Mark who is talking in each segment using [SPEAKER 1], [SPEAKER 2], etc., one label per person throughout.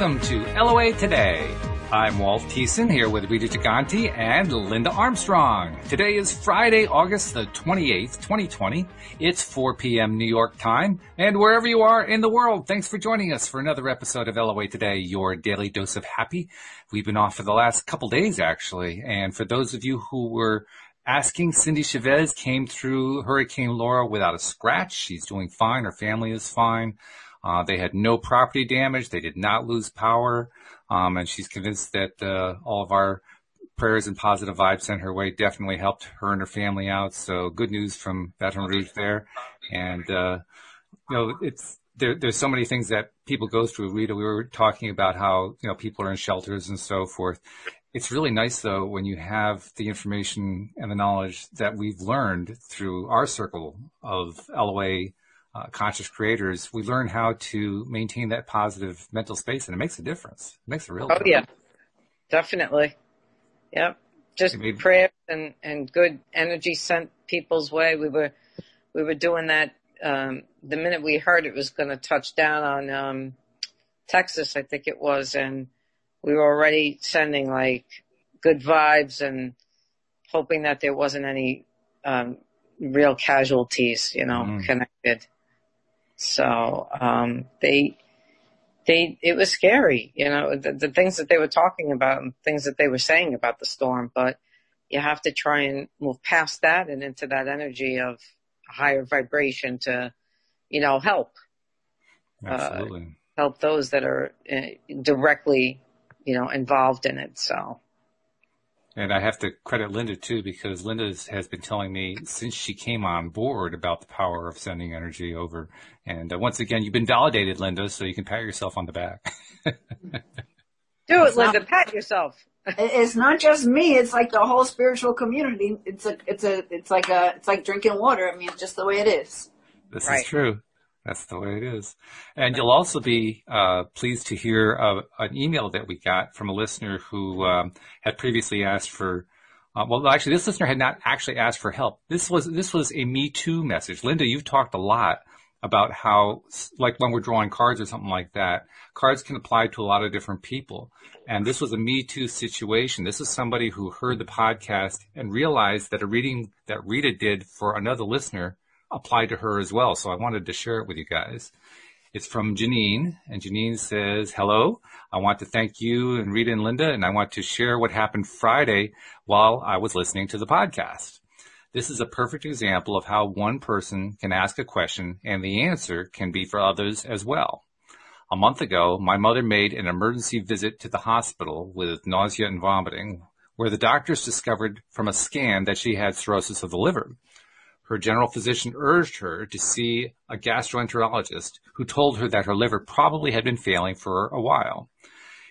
[SPEAKER 1] Welcome to LOA Today. I'm Walt Thiessen here with Rita Giganti and Linda Armstrong. Today is Friday, August the 28th, 2020. It's 4 p.m. New York time. And wherever you are in the world, thanks for joining us for another episode of LOA Today, your daily dose of happy. We've been off for the last couple days, actually. And for those of you who were asking, Cindy Chavez came through Hurricane Laura without a scratch. She's doing fine. Her family is fine. Uh, they had no property damage. They did not lose power. Um, and she's convinced that uh, all of our prayers and positive vibes sent her way definitely helped her and her family out. So good news from Baton Rouge there. And, uh, you know, it's, there, there's so many things that people go through. Rita, we were talking about how, you know, people are in shelters and so forth. It's really nice though when you have the information and the knowledge that we've learned through our circle of LOA uh, conscious creators, we learn how to maintain that positive mental space, and it makes a difference. It makes a real.
[SPEAKER 2] Oh
[SPEAKER 1] difference.
[SPEAKER 2] yeah, definitely. Yep, just
[SPEAKER 1] Maybe-
[SPEAKER 2] prayer and and good energy sent people's way. We were we were doing that um, the minute we heard it was going to touch down on um, Texas, I think it was, and we were already sending like good vibes and hoping that there wasn't any um, real casualties, you know,
[SPEAKER 1] Mhm.
[SPEAKER 2] connected. So um, they they it was scary, you know, the, the things that they were talking about and things that they were saying about the storm. But you have to try and move past that and into that energy of a higher vibration to, you know, help
[SPEAKER 1] Absolutely.
[SPEAKER 2] help those that are uh, directly, you know, involved in it. So
[SPEAKER 1] And I have to credit Linda too, because Linda has been telling me since she came on board about the power of sending energy over. And uh, once again, you've been validated, Linda, so you can pat yourself on the back.
[SPEAKER 2] do it,
[SPEAKER 3] It's not-
[SPEAKER 2] Linda. Pat yourself.
[SPEAKER 3] It's not just me. It's like the whole spiritual community. It's a, it's a, it's like a, it's like drinking water. I mean, it's just the way it is.
[SPEAKER 1] This
[SPEAKER 2] Right.
[SPEAKER 1] is true. That's the way it is. And you'll also be uh, pleased to hear uh, an email that we got from a listener who um, had previously asked for. Uh, well, actually, this listener had not actually asked for help. This was this was a Me Too message. Linda, you've talked a lot about how, like when we're drawing cards or something like that, cards can apply to a lot of different people. And this was a Me Too situation. This is somebody who heard the podcast and realized that a reading that Rita did for another listener applied to her as well. So I wanted to share it with you guys. It's from Janine, and Janine says, Hello, I want to thank you and Rita and Linda, and I want to share what happened Friday while I was listening to the podcast. This is a perfect example of how one person can ask a question and the answer can be for others as well. A month ago, my mother made an emergency visit to the hospital with nausea and vomiting, where the doctors discovered from a scan that she had cirrhosis of the liver. Her general physician urged her to see a gastroenterologist who told her that her liver probably had been failing for a while.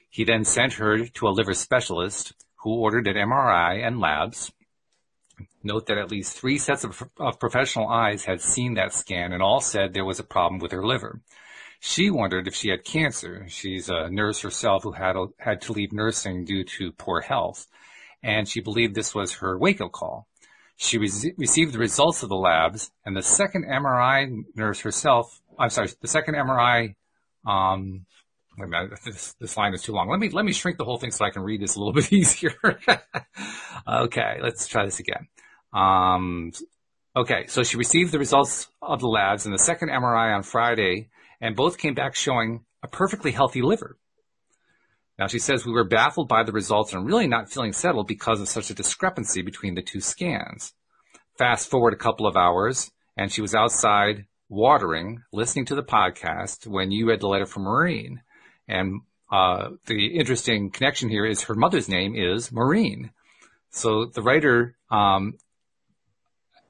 [SPEAKER 1] He then sent her to a liver specialist who ordered an MRI and labs. Note that at least three sets of, of professional eyes had seen that scan and all said there was a problem with her liver. She wondered if she had cancer. She's a nurse herself who had, had to leave nursing due to poor health, and she believed this was her wake-up call. She re- received the results of the labs, and the second MRI nurse herself, I'm sorry, the second MRI, um, wait a minute, this, this line is too long. Let me, let me shrink the whole thing so I can read this a little bit easier. okay, let's try this again. Um, okay, so she received the results of the labs and the second MRI on Friday, and both came back showing a perfectly healthy liver. Now she says we were baffled by the results and really not feeling settled because of such a discrepancy between the two scans. Fast forward a couple of hours and she was outside watering, listening to the podcast when you read the letter from Maureen. And uh, the interesting connection here is her mother's name is Maureen. So the writer, um,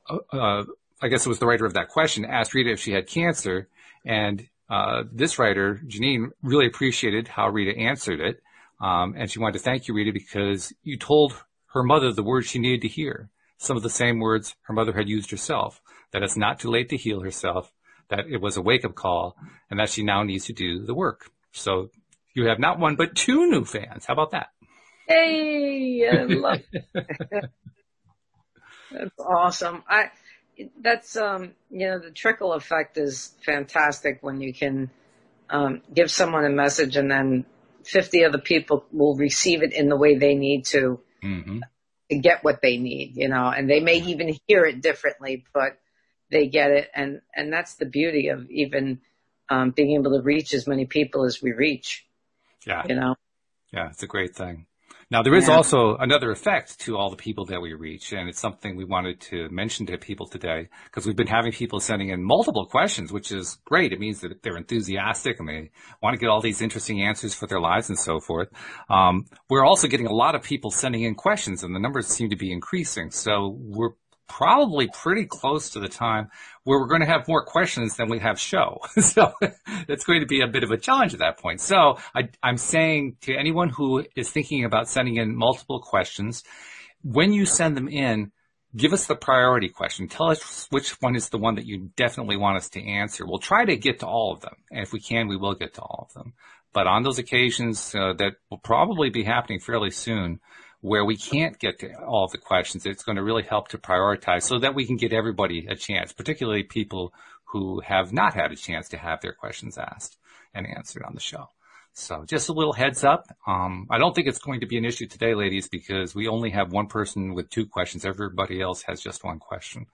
[SPEAKER 1] uh, I guess it was the writer of that question, asked Rita if she had cancer, and uh, this writer, Janine, really appreciated how Rita answered it. Um, and she wanted to thank you, Rita, because you told her mother the words she needed to hear. Some of the same words her mother had used herself, that it's not too late to heal herself, that it was a wake up call, and that she now needs to do the work. So you have not one, but two new fans. How about that?
[SPEAKER 2] Hey, I love That's awesome. I that's um you know the trickle effect is fantastic when you can um, give someone a message and then 50 other people will receive it in the way they need to,
[SPEAKER 1] Mm-hmm.
[SPEAKER 2] to get what they need, you know, and they may even hear it differently, but they get it. And, and that's the beauty of even, um, being able to reach as many people as we reach,
[SPEAKER 1] Yeah.
[SPEAKER 2] you know.
[SPEAKER 1] Yeah, it's a great thing. Now there is
[SPEAKER 2] Yeah.
[SPEAKER 1] also another effect to all the people that we reach, and it's something we wanted to mention to people today because we've been having people sending in multiple questions, which is great. It means that they're enthusiastic and they want to get all these interesting answers for their lives and so forth. Um, we're also getting a lot of people sending in questions, and the numbers seem to be increasing. So we're probably pretty close to the time where we're going to have more questions than we have show. so it's going to be a bit of a challenge at that point. So I, I'm saying to anyone who is thinking about sending in multiple questions, when you send them in, give us the priority question. Tell us which one is the one that you definitely want us to answer. We'll try to get to all of them. And if we can, we will get to all of them. But on those occasions uh, that will probably be happening fairly soon, where we can't get to all the questions, it's going to really help to prioritize so that we can get everybody a chance, particularly people who have not had a chance to have their questions asked and answered on the show. So just a little heads up. Um, I don't think it's going to be an issue today, ladies, because we only have one person with two questions. Everybody else has just one question.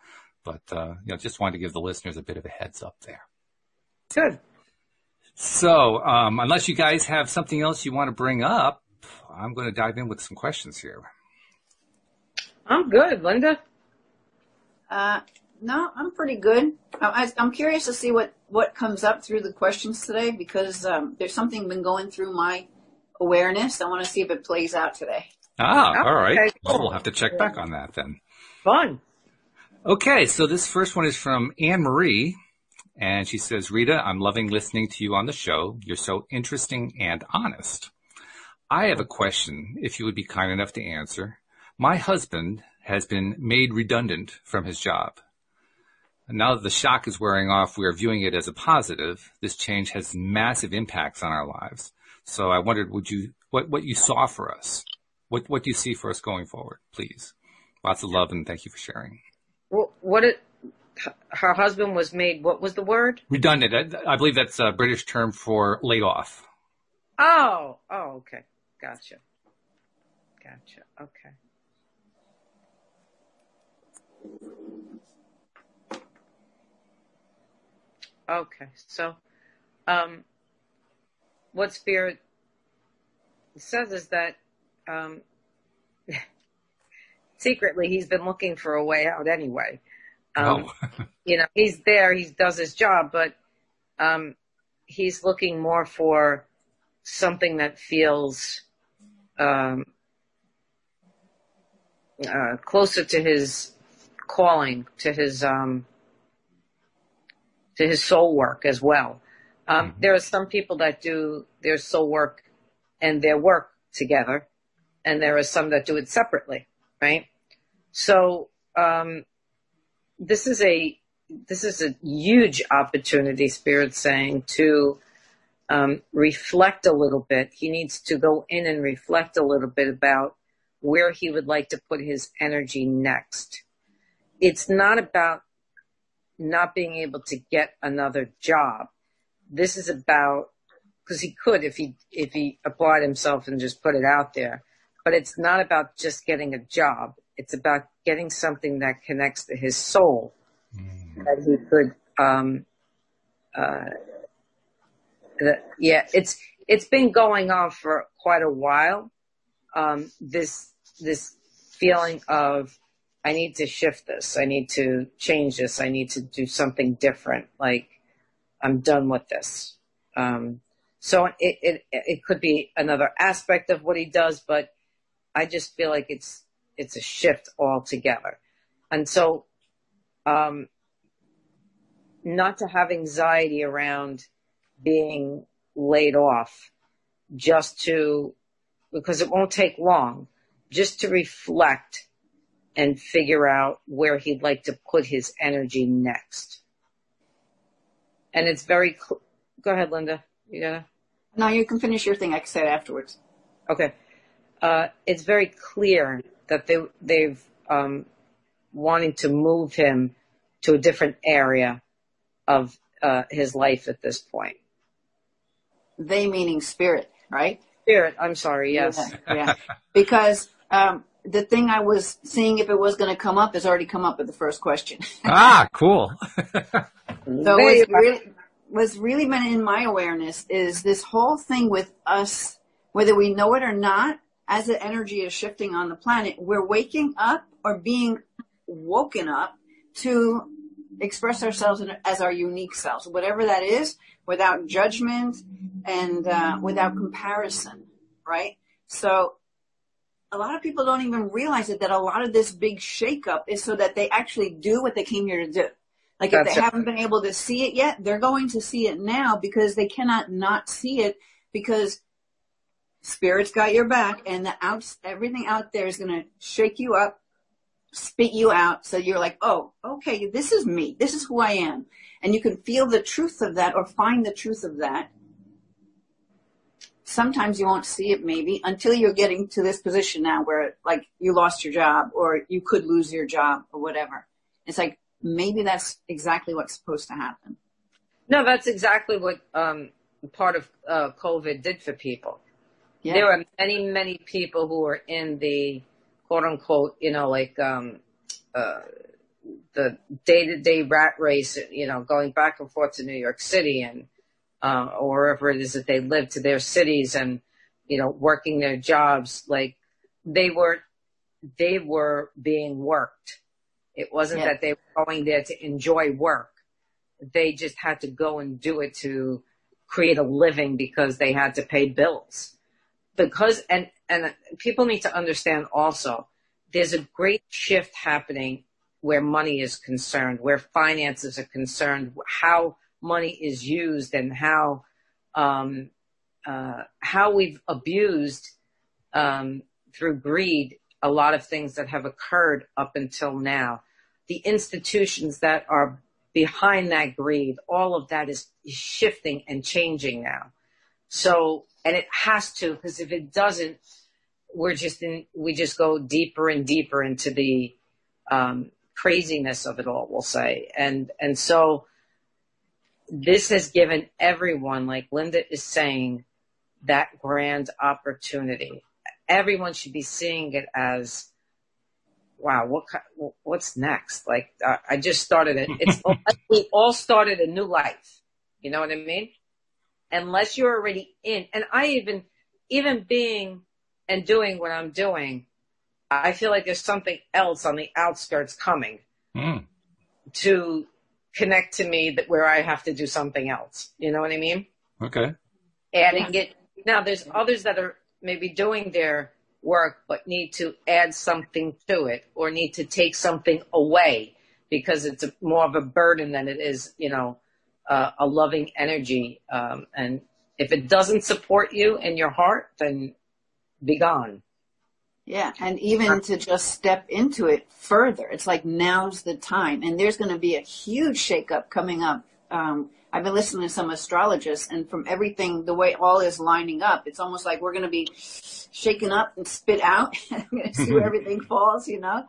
[SPEAKER 1] But, uh, you know, just wanted to give the listeners a bit of a heads up there.
[SPEAKER 2] Good.
[SPEAKER 1] So, um, unless you guys have something else you want to bring up, I'm going to dive in with some questions here.
[SPEAKER 2] I'm good, Linda.
[SPEAKER 3] Uh, no, I'm pretty good. I, I, I'm curious to see what, what comes up through the questions today because um, there's something been going through my awareness. I want to see if it plays out today.
[SPEAKER 1] Ah,
[SPEAKER 2] Oh,
[SPEAKER 1] all right.
[SPEAKER 2] okay,
[SPEAKER 1] Well, we'll have to check back on that then.
[SPEAKER 2] Fun.
[SPEAKER 1] Okay, so this first one is from Anne Marie, and she says, Rita, I'm loving listening to you on the show. You're so interesting and honest. I have a question, if you would be kind enough to answer. My husband has been made redundant from his job. And now that the shock is wearing off, we are viewing it as a positive. This change has massive impacts on our lives. So I wondered, would you, what, what you saw for us? What, what do you see for us going forward, please? Lots of love and thank you for sharing.
[SPEAKER 2] Wh- What it, her husband was made, what was the word?
[SPEAKER 1] Redundant. I, I believe that's a British term for laid off.
[SPEAKER 2] Oh, oh, okay. Gotcha. Gotcha. Okay. Okay. So, um, what spirit says is that, um, secretly he's been looking for a way out anyway. Um,
[SPEAKER 1] oh,
[SPEAKER 2] you know, he's there, he does his job, but um, he's looking more for something that feels um, uh, closer to his calling, to his um, to his soul work as well. Um,
[SPEAKER 1] Mhm.
[SPEAKER 2] There are some people that do their soul work and their work together, and there are some that do it separately, right? So um, this is a this is a huge opportunity, Spirit saying, to um, reflect a little bit. He needs to go in and reflect a little bit about where he would like to put his energy next. It's not about not being able to get another job. This is about because he could if he if he applied himself and just put it out there. But it's not about just getting a job. It's about getting something that connects to his soul that he could um uh yeah it's it's been going on for quite a while. Um this this feeling of i need to shift this i need to change this i need to do something different like i'm done with this. Um so it it it could be another aspect of what he does but i just feel like it's it's a shift altogether. And so um not to have anxiety around being laid off just to because it won't take long just to reflect and figure out where he'd like to put his energy next and it's very cl- go ahead linda you gotta
[SPEAKER 3] No, you can finish your thing. I can say it afterwards.
[SPEAKER 2] Okay. Uh, it's very clear that they, they've, um, wanting to move him to a different area of, uh, his life at this point.
[SPEAKER 3] They meaning spirit, right?
[SPEAKER 2] Spirit. I'm sorry. Yes.
[SPEAKER 3] Yeah. yeah. because um, the thing I was seeing if it was going to come up has already come up with the first question.
[SPEAKER 1] ah, cool.
[SPEAKER 3] so what's really, what's really been in my awareness is this whole thing with us, whether we know it or not, as the energy is shifting on the planet, we're waking up or being woken up to express ourselves as our unique selves, whatever that is, without judgment and uh, without comparison, right? So a lot of people don't even realize it that a lot of this big shakeup is so that they actually do what they came here to do. Like That's if they it. haven't been able to see it yet, they're going to see it now because they cannot not see it because spirit's got your back and the out, everything out there is going to shake you up, spit you out. So you're like, oh, okay, this is me. This is who I am. And you can feel the truth of that or find the truth of that sometimes you won't see it maybe until you're getting to this position now where like you lost your job or you could lose your job or whatever. It's like maybe that's exactly what's supposed to happen.
[SPEAKER 2] No, that's exactly what um, part of uh, COVID did for people. Yeah. There were many, many people who were in the quote unquote, you know, like um, uh, the day to day rat race, you know, going back and forth to New York City and uh, or wherever it is that they live to their cities and, you know, working their jobs. Like they were, they were being worked. It wasn't yeah. that they were going there to enjoy work. They just had to go and do it to create a living because they had to pay bills. Because, and, and people need to understand also, there's a great shift happening where money is concerned, where finances are concerned, how money is used and how um, uh, how we've abused um, through greed a lot of things that have occurred up until now. The institutions that are behind that greed, all of that is, shifting and changing now. So, and it has to, because if it doesn't, we're just in, we just go deeper and deeper into the um, craziness of it all, we'll say. And, and so this has given everyone, like Linda is saying, that grand opportunity. Everyone should be seeing it as, wow, what what's next? Like uh, I just started it. It's we all started a new life. You know what I mean? Unless you're already in, and I even even being and doing what I'm doing, I feel like there's something else on the outskirts coming mm. to connect to me that where I have to do something else. You know what I mean?
[SPEAKER 1] Okay.
[SPEAKER 2] Adding yeah. it. Now there's others that are maybe doing their work, but need to add something to it or need to take something away because it's a, more of a burden than it is, you know, uh, a loving energy. Um, and if it doesn't support you in your heart, then be gone.
[SPEAKER 3] Yeah, and even to just step into it further, it's like now's the time. And there's going to be a huge shakeup coming up. Um, I've been listening to some astrologists, and from everything, the way all is lining up, it's almost like we're going to be shaken up and spit out. See where everything falls, you know.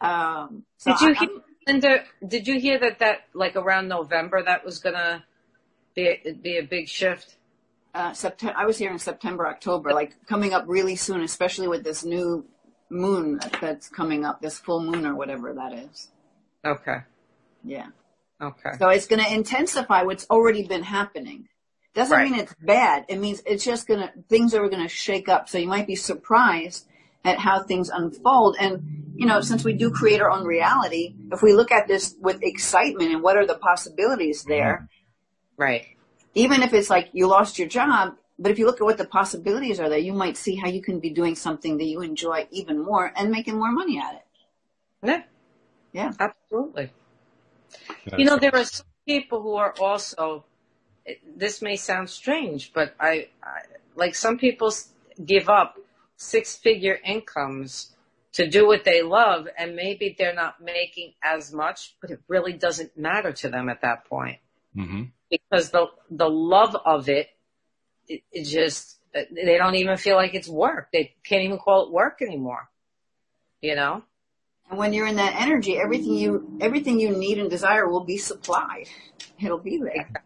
[SPEAKER 3] Um,
[SPEAKER 2] so did you hear, Linda? Did you hear that that like around November that was going to be be a big shift?
[SPEAKER 3] uh, September. I was here in September, October, like coming up really soon, especially with this new moon that's coming up, this full moon or whatever that is.
[SPEAKER 2] Okay.
[SPEAKER 3] Yeah.
[SPEAKER 2] Okay.
[SPEAKER 3] So it's going to intensify what's already been happening. Doesn't right. mean it's bad. It means it's just going to, things are going to shake up. So you might be surprised at how things unfold. And, you know, since we do create our own reality, if we look at this with excitement and what are the possibilities mm-hmm. there.
[SPEAKER 2] Right
[SPEAKER 3] even if it's like you lost your job, but if you look at what the possibilities are there, you might see how you can be doing something that you enjoy even more and making more money at it.
[SPEAKER 2] Yeah.
[SPEAKER 3] Yeah.
[SPEAKER 2] Absolutely. That's you know, there are some people who are also, this may sound strange, but I, I like some people give up six figure incomes to do what they love and maybe they're not making as much, but it really doesn't matter to them at that point. Mm-hmm because the the love of it, it, it just they don't even feel like it's work. They can't even call it work anymore. You know.
[SPEAKER 3] And when you're in that energy, everything you everything you need and desire will be supplied. It'll be there.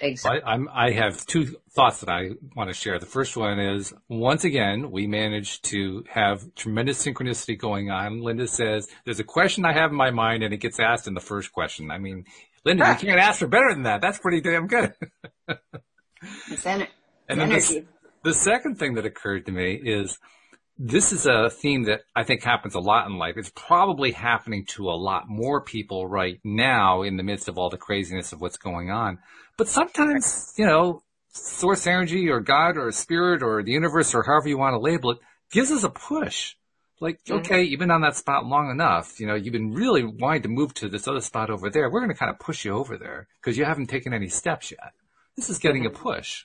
[SPEAKER 2] Exactly.
[SPEAKER 1] I, I'm, I have two thoughts that I want to share. The first one is once again, we managed to have tremendous synchronicity going on. Linda says, there's a question I have in my mind and it gets asked in the first question. I mean, Linda, you ah. can't ask for better than that. That's pretty damn good.
[SPEAKER 3] It's, ener-
[SPEAKER 1] And then the, the second thing that occurred to me is this is a theme that I think happens a lot in life. It's probably happening to a lot more people right now in the midst of all the craziness of what's going on. But sometimes, you know, source energy or God or spirit or the universe or however you want to label it gives us a push. Like, mm-hmm. okay, you've been on that spot long enough. You know, you've been really wanting to move to this other spot over there. We're going to kind of push you over there because you haven't taken any steps yet. This is getting a mm-hmm. push.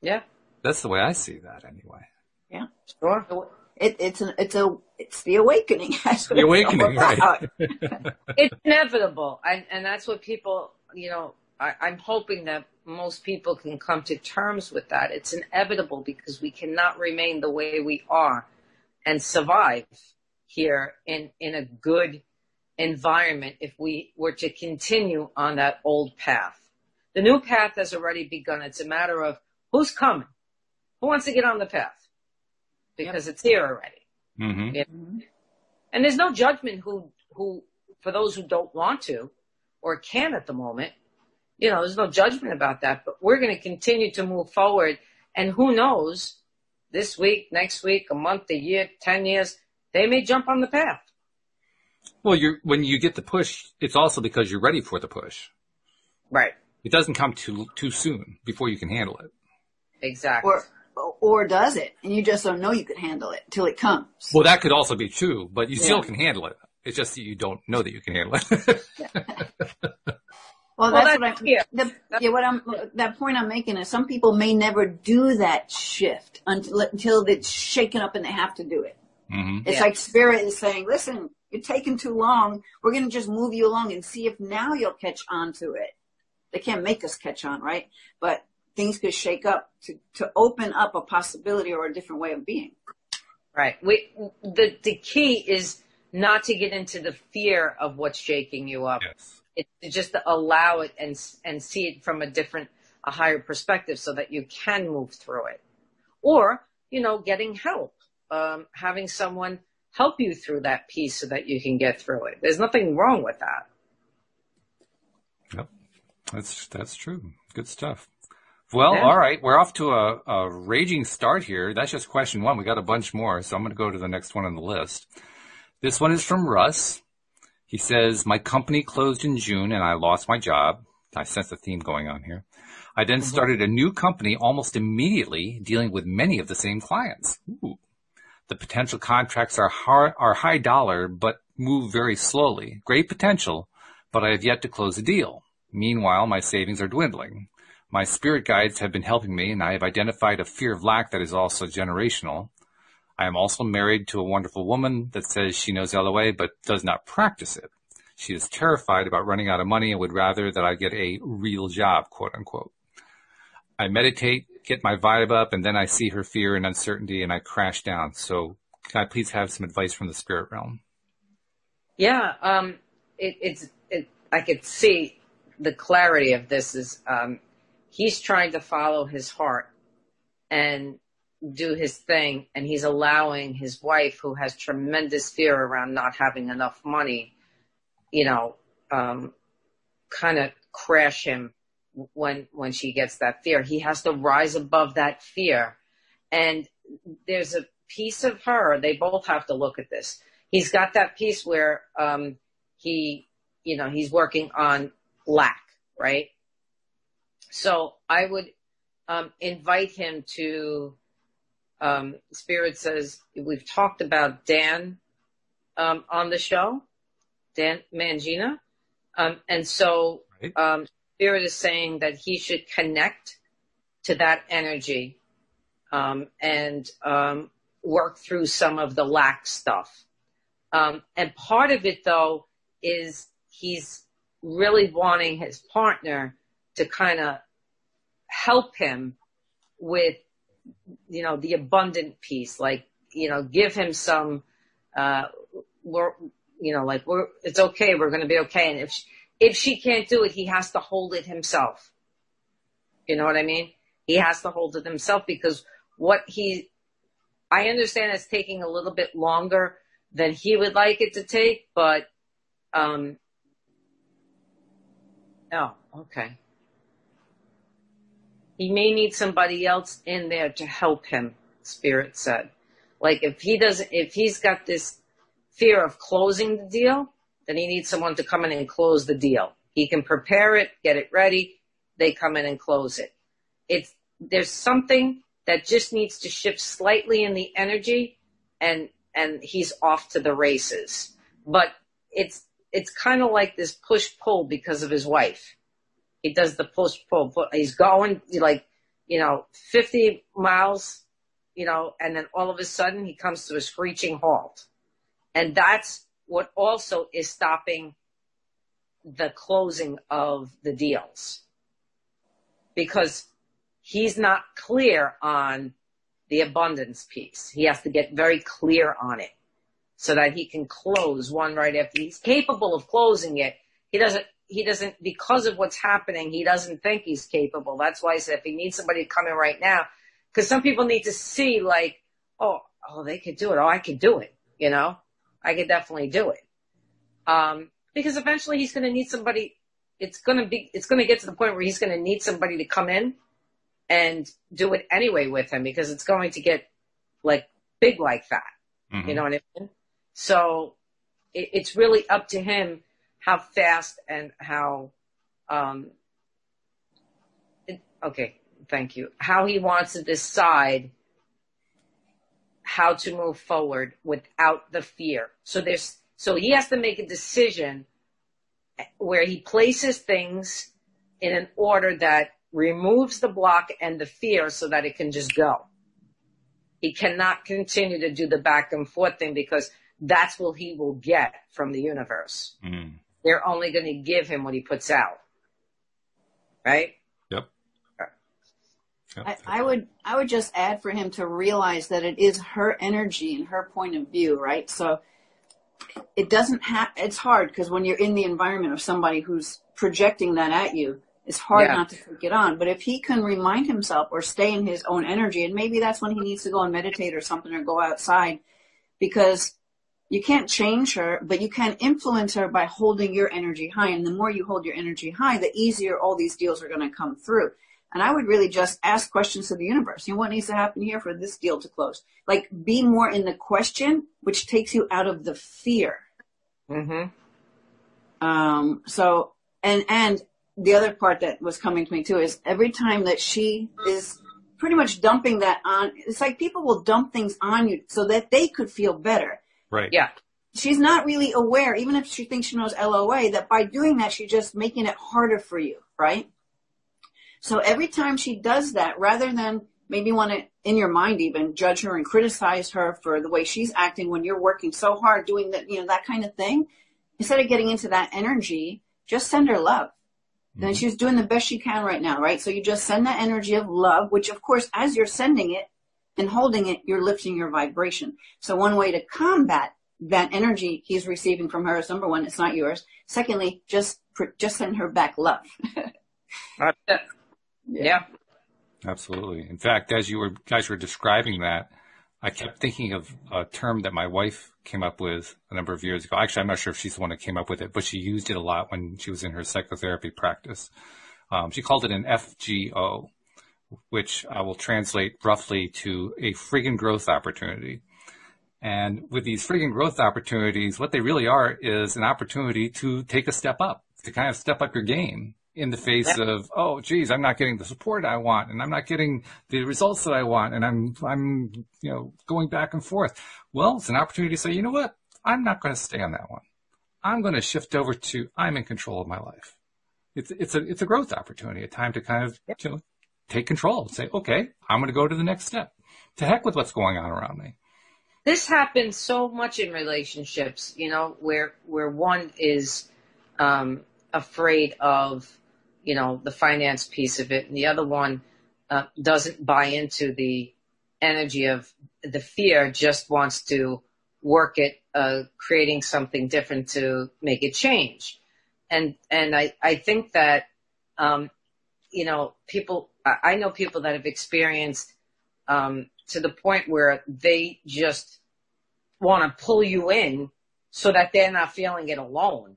[SPEAKER 2] Yeah.
[SPEAKER 1] That's the way I see that anyway.
[SPEAKER 3] Yeah.
[SPEAKER 2] Sure.
[SPEAKER 3] It, it's an, it's a, it's the awakening. That's
[SPEAKER 1] The awakening, right.
[SPEAKER 2] it's inevitable and and that's what people you know I, i'm hoping that most people can come to terms with that. It's inevitable because we cannot remain the way we are and survive here in in a good environment if we were to continue on that old path. The new path has already begun. It's a matter of who's coming. Who wants to get on the path? Because it's here already.
[SPEAKER 1] Mm-hmm.
[SPEAKER 2] And there's no judgment who who for those who don't want to or can at the moment you know there's no judgment about that but we're going to continue to move forward and who knows this week next week a month a year 10 years they may jump on the path
[SPEAKER 1] Well, you're, when you get the push, it's also because you're ready for the push.
[SPEAKER 2] right
[SPEAKER 1] It doesn't come too too soon before you can handle it.
[SPEAKER 2] exactly
[SPEAKER 3] Or, or does it? And you just don't know you can handle it till it comes.
[SPEAKER 1] Well, that could also be true, but you still can handle it. It's just that you don't know that you can handle it.
[SPEAKER 3] Well,
[SPEAKER 2] Well,
[SPEAKER 3] that's,
[SPEAKER 2] that's-
[SPEAKER 3] what I'm.
[SPEAKER 2] yeah.
[SPEAKER 3] The, yeah, what I'm. That point I'm making is some people may never do that shift until until it's shaken up and they have to do it.
[SPEAKER 1] hmm
[SPEAKER 3] It's
[SPEAKER 2] Yeah.
[SPEAKER 3] like spirit is saying, "Listen, you're taking too long. We're going to just move you along and see if now you'll catch on to it." They can't make us catch on, right? But things could shake up to to open up a possibility or a different way of being.
[SPEAKER 2] right we the the key is not to get into the fear of what's shaking you up
[SPEAKER 1] Yes.
[SPEAKER 2] It's just to allow it and and see it from a different a higher perspective so that you can move through it or you know getting help um, having someone help you through that piece so that you can get through it there's nothing wrong with that
[SPEAKER 1] Yep. That's that's true. Good stuff. Well,
[SPEAKER 2] Yeah.
[SPEAKER 1] all right. We're off to a, a raging start here. That's just question one. We got a bunch more, so I'm going to go to the next one on the list. This one is from Russ. He says, My company closed in June and I lost my job. I sense a theme going on here. I then mm-hmm. started a new company almost immediately dealing with many of the same clients. Ooh. The potential contracts are, are high dollar, but move very slowly. Great potential, but I have yet to close a deal. Meanwhile, my savings are dwindling. My spirit guides have been helping me and I have identified a fear of lack that is also generational. I am also married to a wonderful woman that says she knows LOA but does not practice it. She is terrified about running out of money and would rather that I get a real job, quote unquote. I meditate, get my vibe up, and then I see her fear and uncertainty and I crash down. So can I please have some advice from the spirit realm?
[SPEAKER 2] yeah um it, it's it i could see the clarity of this is um he's trying to follow his heart and do his thing and he's allowing his wife who has tremendous fear around not having enough money you know um kind of crash him when when she gets that fear. He has to rise above that fear. And there's a piece of her they both have to look at this. He's got that piece where um he you know he's working on lack right? So i would um invite him to um spirit says we've talked about dan um on the show dan Mangena um and so
[SPEAKER 1] Right.
[SPEAKER 2] um spirit is saying that he should connect to that energy um and um work through some of the lack stuff um, and part of it though is he's really wanting his partner to kind of help him with, you know, the abundant piece, like, you know, give him some, uh, we're, you know, like we're, it's okay. We're going to be okay. And if, she, if she can't do it, he has to hold it himself. You know what I mean? He has to hold it himself because what he, I understand it's taking a little bit longer than he would like it to take, but, um, oh, okay. He may need somebody else in there to help him, Spirit said. Like if he doesn't, if he's got this fear of closing the deal, then he needs someone to come in and close the deal. He can prepare it, get it ready. They come in and close it. It's, there's something that just needs to shift slightly in the energy and, and he's off to the races. But it's, it's kind of like this push pull because of his wife. He does the push pull. He's going like, you know, 50 miles, you know, and then all of a sudden he comes to a screeching halt. And that's what also is stopping the closing of the deals because he's not clear on the abundance piece. He has to get very clear on it so that he can close one right after he's capable of closing it. He doesn't, he doesn't, because of what's happening, he doesn't think he's capable. That's why I said if he needs somebody to come in right now, because some people need to see like, oh, oh, they could do it. Oh, I could do it. You know, I could definitely do it. Um, because eventually he's going to need somebody. It's going to be, it's going to get to the point where he's going to need somebody to come in and do it anyway with him because it's going to get like big like that. Mm-hmm. You know what I mean? So it, it's really up to him how fast and how, um, okay, thank you. How he wants to decide how to move forward without the fear. So there's, so he has to make a decision where he places things in an order that removes the block and the fear so that it can just go. He cannot continue to do the back and forth thing because that's what he will get from the universe. Mm. They're only going to give him what he puts out. Right?
[SPEAKER 1] Yep.
[SPEAKER 3] I, I, would I would just add for him to realize that it is her energy and her point of view, right? So it doesn't have it's hard because when you're in the environment of somebody who's projecting that at you, it's hard yeah. not to take it on. But if he can remind himself or stay in his own energy, and maybe that's when he needs to go and meditate or something or go outside because you can't change her, but you can influence her by holding your energy high. And the more you hold your energy high, the easier all these deals are going to come through. And I would really just ask questions to the universe. You know, what needs to happen here for this deal to close? Like be more in the question, which takes you out of the fear. Mm-hmm. Um, so, and, and the other part that was coming to me too is every time that she is pretty much dumping that on, it's like people will dump things on you so that they could feel better.
[SPEAKER 1] Right.
[SPEAKER 2] Yeah.
[SPEAKER 3] She's not really aware, even if she thinks she knows LOA, that by doing that, she's just making it harder for you, right? So every time she does that, rather than maybe want to, in your mind even, judge her and criticize her for the way she's acting when you're working so hard doing that, you know, that kind of thing, instead of getting into that energy, just send her love. Mm-hmm. And she's doing the best she can right now, right? So you just send that energy of love, which of course, as you're sending it, and holding it, you're lifting your vibration. So one way to combat that energy he's receiving from her is number one, it's not yours. Secondly, just, just send her back love.
[SPEAKER 2] yeah. yeah.
[SPEAKER 1] Absolutely. In fact, as you were, guys were describing that, I kept thinking of a term that my wife came up with a number of years ago. Actually, I'm not sure if she's the one that came up with it, but she used it a lot when she was in her psychotherapy practice. Um, she called it an FGO, which I will translate roughly to a friggin' growth opportunity. And with these friggin' growth opportunities, what they really are is an opportunity to take a step up, to kind of step up your game in the face of, oh, geez, I'm not getting the support I want and I'm not getting the results that I want and I'm, I'm, you know, going back and forth. Well, it's an opportunity to say, you know what? I'm not going to stay on that one. I'm going to shift over to I'm in control of my life. It's, it's a, it's a growth opportunity, a time to kind of, you know, take control and say, okay, I'm going to go to the next step. To heck with what's going on around me.
[SPEAKER 2] This happens so much in relationships, you know, where where one is um, afraid of, you know, the finance piece of it, and the other one uh, doesn't buy into the energy of the fear, just wants to work at uh, creating something different to make it change. And and I I think that um, you know people I, know people that have experienced um, to the point where they just want to pull you in so that they're not feeling it alone.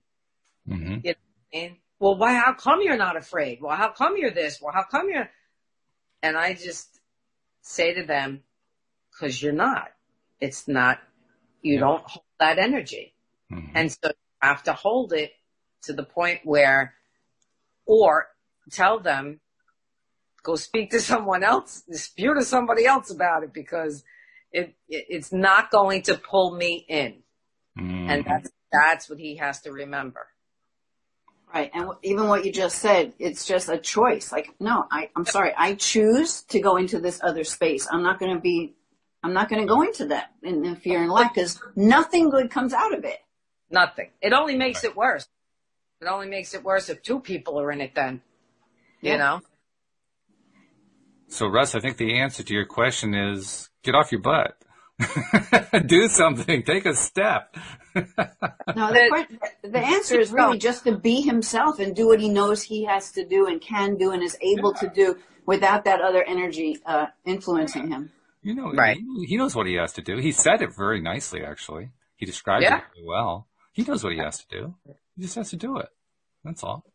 [SPEAKER 1] Mm-hmm.
[SPEAKER 2] You know what I mean? Well, why? How come you're not afraid? Well, how come you're this? Well, how come you're? And I just say to them, because you're not. It's not. You
[SPEAKER 1] Yeah.
[SPEAKER 2] don't hold that energy.
[SPEAKER 1] Mhm.
[SPEAKER 2] And so you have to hold it to the point where, or tell them, go speak to someone else, spew to somebody else about it because it, it it's not going to pull me in.
[SPEAKER 1] Mhm.
[SPEAKER 2] And that's, that's what he has to remember.
[SPEAKER 3] Right. And even what you just said, it's just a choice. Like, no, I, I'm sorry. I choose to go into this other space. I'm not going to be, I'm not going to go into that in, in fear and lack because nothing good comes out of it.
[SPEAKER 2] Nothing. It only makes it worse. It only makes it worse if two people are in it then. You
[SPEAKER 3] Yeah.
[SPEAKER 2] know?
[SPEAKER 1] So, Russ, I think the answer to your question is get off your butt. Do something. Take a step.
[SPEAKER 3] No, the, que- the answer is really just to be himself and do what he knows he has to do and can do and is able to do without that other energy uh, influencing him.
[SPEAKER 1] You know,
[SPEAKER 2] Right.
[SPEAKER 1] he, he knows what he has to do. He said it very nicely, actually. He described
[SPEAKER 2] Yeah.
[SPEAKER 1] it very well. He knows what he has to do. He just has to do it. That's all.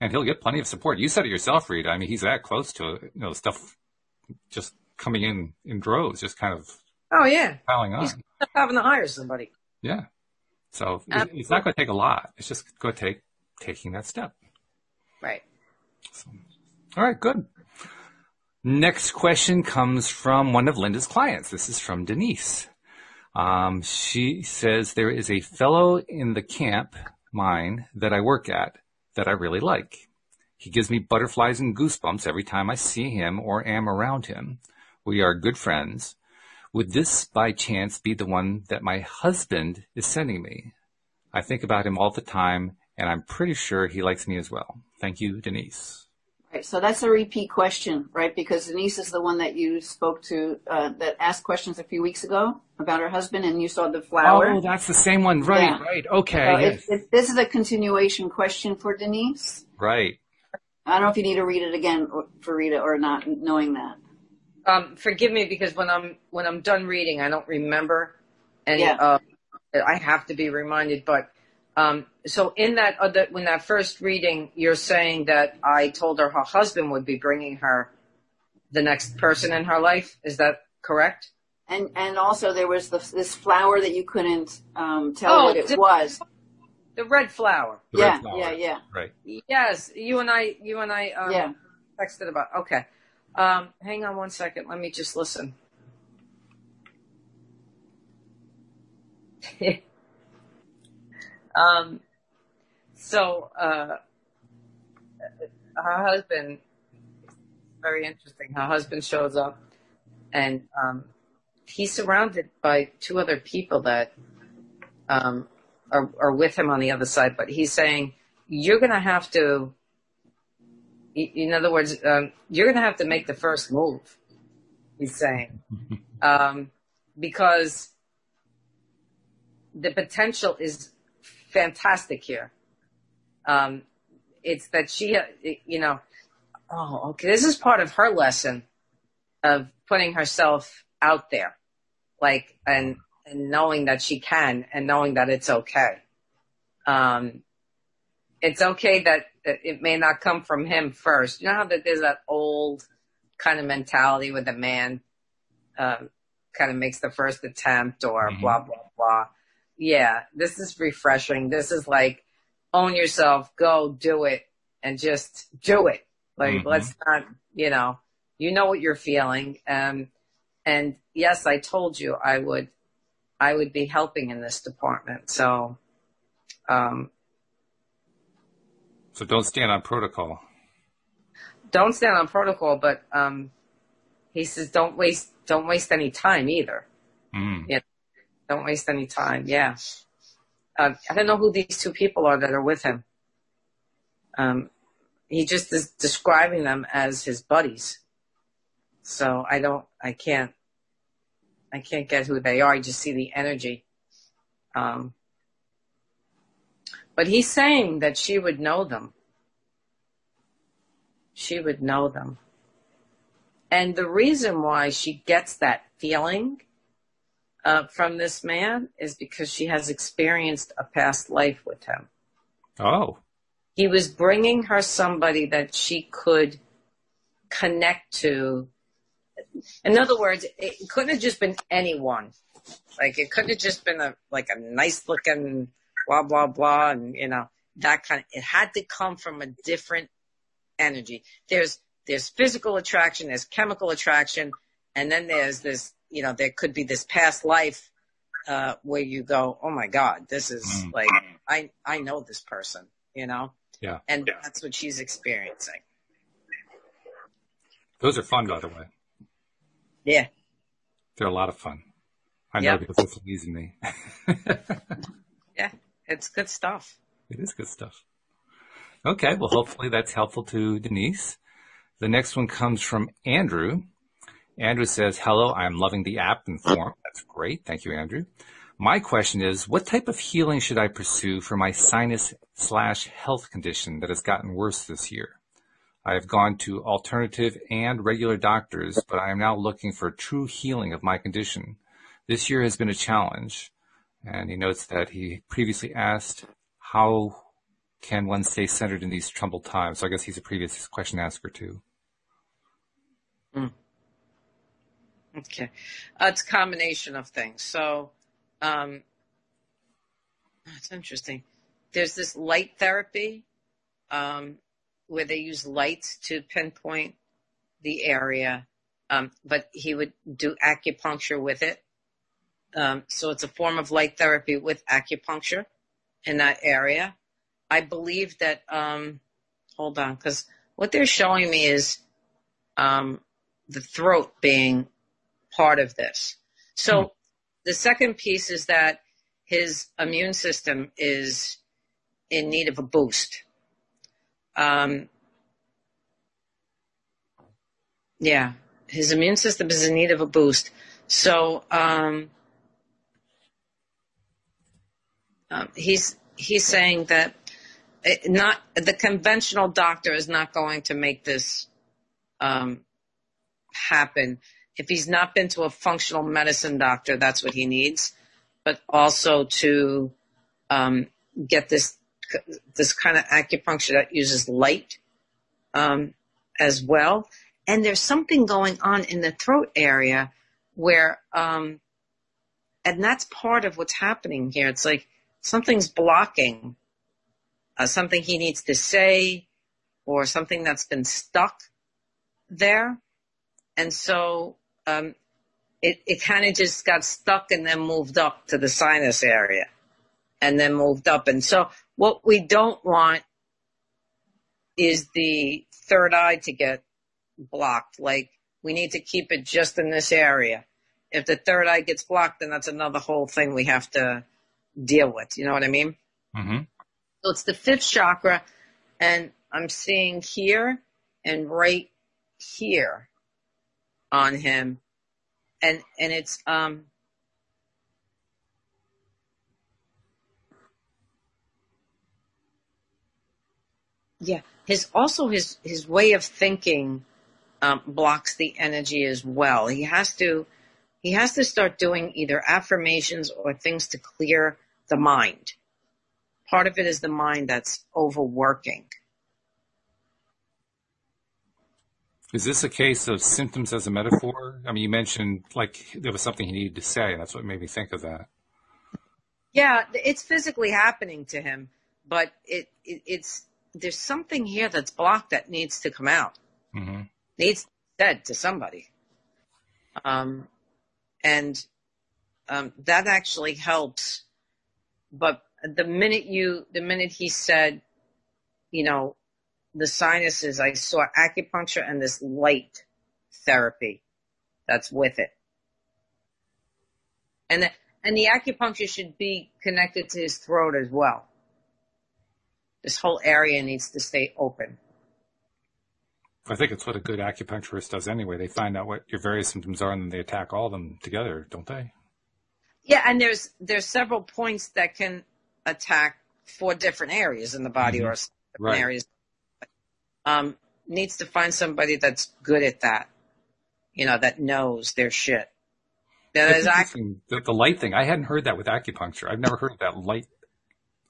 [SPEAKER 1] And he'll get plenty of support. You said it yourself, Rita. I mean, he's that close to. You know, stuff just coming in in droves, just kind of
[SPEAKER 2] Oh yeah.
[SPEAKER 1] piling on.
[SPEAKER 2] He's having to hire somebody.
[SPEAKER 1] Yeah. So it- it's not going to take a lot. It's just going to take taking that step.
[SPEAKER 2] Right.
[SPEAKER 1] All right, good. Next question comes from one of Linda's clients. This is from Denise. Um, she says there is a fellow in the camp mine that I work at that I really like. He gives me butterflies and goosebumps every time I see him or am around him. We are good friends. Would this by chance be the one that my husband is sending me? I think about him all the time and I'm pretty sure he likes me as well. Thank you, Denise.
[SPEAKER 3] Right. So that's a repeat question, right? Because Denise is the one that you spoke to, uh, that asked questions a few weeks ago about her husband and you saw the flower.
[SPEAKER 1] Oh, that's the same one. Right,
[SPEAKER 3] Yeah.
[SPEAKER 1] right. Okay.
[SPEAKER 3] So
[SPEAKER 1] yes.
[SPEAKER 3] it, it, this is a continuation question for Denise.
[SPEAKER 1] right.
[SPEAKER 3] I don't know if you need to read it again for Rita or not, knowing that.
[SPEAKER 2] Um, forgive me because when I'm when I'm done reading, I don't remember any.
[SPEAKER 3] Yeah.
[SPEAKER 2] Uh, I have to be reminded. But so in that other when that first reading, you're saying that I told her her husband would be bringing her the next person in her life. Is that correct?
[SPEAKER 3] And and also there was the, this flower that you couldn't um, tell
[SPEAKER 2] Oh,
[SPEAKER 3] what it
[SPEAKER 2] did-
[SPEAKER 3] was.
[SPEAKER 2] The red flower.
[SPEAKER 1] The
[SPEAKER 3] yeah,
[SPEAKER 1] red flower.
[SPEAKER 3] yeah, yeah,
[SPEAKER 1] Right.
[SPEAKER 2] Yes, you and I. You and I. Um,
[SPEAKER 3] yeah.
[SPEAKER 2] texted about. Okay. Um, hang on one second. Let me just listen. um, so, uh, her husband, very interesting. Her husband shows up and, um, he's surrounded by two other people that, um, are, are with him on the other side, but he's saying, you're going to have to, in other words, um, you're going to have to make the first move. He's saying, um, because the potential is fantastic here. Um, it's that she, you know, oh, okay, this is part of her lesson of putting herself out there, like, and, and knowing that she can and knowing that it's okay. Um, it's okay that it may not come from him first. You know how that there's that old kind of mentality where the man um, kind of makes the first attempt or
[SPEAKER 1] Mhm.
[SPEAKER 2] blah blah blah. Yeah, this is refreshing. This is like own yourself, go do it, and just do it. Like
[SPEAKER 1] Mhm.
[SPEAKER 2] let's not, you know, you know what you're feeling. Um, and yes, I told you I would, I would be helping in this department. So, um,
[SPEAKER 1] So don't stand on protocol.
[SPEAKER 2] don't stand on protocol, but um, he says don't waste don't waste any time either.
[SPEAKER 1] Mm.
[SPEAKER 2] Don't waste any time. Yeah, uh, I don't know who these two people are that are with him. Um, he just is describing them as his buddies. So I don't, I can't, I can't get who they are. I just see the energy. Um, but he's saying that she would know them. she would know them. And the reason why she gets that feeling uh, from this man is because she has experienced a past life with him.
[SPEAKER 1] Oh.
[SPEAKER 2] He was bringing her somebody that she could connect to. In other words, it couldn't have just been anyone. Like it couldn't have just been a like a nice looking blah blah blah and you know that kind of it had to come from a different energy. There's there's physical attraction, there's chemical attraction, and then there's this, you know, there could be this past life uh, where you go, oh my God, this is mm. like I I know this person, you know.
[SPEAKER 1] Yeah.
[SPEAKER 2] And
[SPEAKER 1] yeah.
[SPEAKER 2] that's what she's experiencing.
[SPEAKER 1] Those are fun, by the way.
[SPEAKER 2] Yeah.
[SPEAKER 1] They're a lot of fun. I know because it's amazing me.
[SPEAKER 2] yeah, it's good stuff.
[SPEAKER 1] It is good stuff. Okay, well, hopefully that's helpful to Denise. The next one comes from Andrew. Andrew says, hello, I'm loving the app and form. That's great. Thank you, Andrew. My question is, what type of healing should I pursue for my sinus slash health condition that has gotten worse this year? I have gone to alternative and regular doctors, but I am now looking for true healing of my condition. This year has been a challenge. And he notes that he previously asked how can one stay centered in these troubled times? So I guess he's a previous question asker too.
[SPEAKER 2] Mm. Okay. Uh, it's a combination of things. So, um, that's interesting. There's this light therapy, um, where they use lights to pinpoint the area. Um, but he would do acupuncture with it. Um, so it's a form of light therapy with acupuncture in that area. I believe that, um, hold on, because what they're showing me is um, the throat being part of this. So hmm. the second piece is that his immune system is in need of a boost. Um, yeah, his immune system is in need of a boost. So um, um, he's he's saying that it, not the conventional doctor is not going to make this um, happen. If he's not been to a functional medicine doctor, that's what he needs. But also to um, get this this kind of acupuncture that uses light um, as well. And there's something going on in the throat area where, um, and that's part of what's happening here. It's like something's blocking uh, something he needs to say or something that's been stuck there. And so um, it, it kind of just got stuck and then moved up to the sinus area and then moved up. And so what we don't want is the third eye to get blocked. Like we need to keep it just in this area. If the third eye gets blocked, then that's another whole thing we have to deal with. You know what I mean?
[SPEAKER 1] Mm-hmm.
[SPEAKER 2] So it's the fifth chakra, and I'm seeing here and right here on him, and and it's um. Yeah, his also his his way of thinking um, blocks the energy as well. He has to he has to start doing either affirmations or things to clear the mind part of it is the mind that's overworking.
[SPEAKER 1] Is this a case of symptoms as a metaphor? I mean, you mentioned like there was something he needed to say, and that's what made me think of that.
[SPEAKER 2] Yeah, it's physically happening to him, but it, it it's there's something here that's blocked that needs to come out.
[SPEAKER 1] Mm-hmm.
[SPEAKER 2] Needs said to somebody. Um, and um, that actually helps. But the minute you, the minute he said, you know, the sinuses, I saw acupuncture and this light therapy that's with it. And the, and the acupuncture should be connected to his throat as well. This whole area needs to stay open.
[SPEAKER 1] I think it's what a good acupuncturist does anyway. They find out what your various symptoms are and then they attack all of them together, don't they?
[SPEAKER 2] Yeah, and there's there's several points that can attack four different areas in the body mm-hmm. or different right. areas. Um, needs to find somebody that's good at that. You know, that knows their shit.
[SPEAKER 1] That's
[SPEAKER 2] ac-
[SPEAKER 1] the, the light thing. I hadn't heard that with acupuncture. I've never heard of that light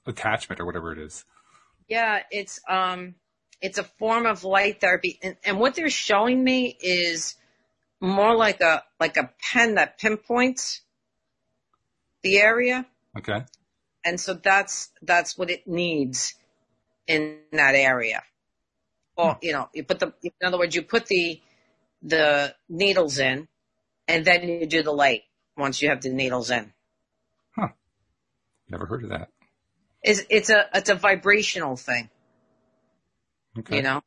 [SPEAKER 1] attachment or whatever it is.
[SPEAKER 2] yeah, it's um, it's a form of light therapy, and, and what they're showing me is more like a like a pen that pinpoints the area,
[SPEAKER 1] Okay.
[SPEAKER 2] and so that's that's what it needs in that area. Or you know, you put the in other words, you put the the needles in, and then you do the light once you have the needles in. Huh.
[SPEAKER 1] Never heard of that.
[SPEAKER 2] It's it's a it's a vibrational thing,
[SPEAKER 1] Okay.
[SPEAKER 2] you know.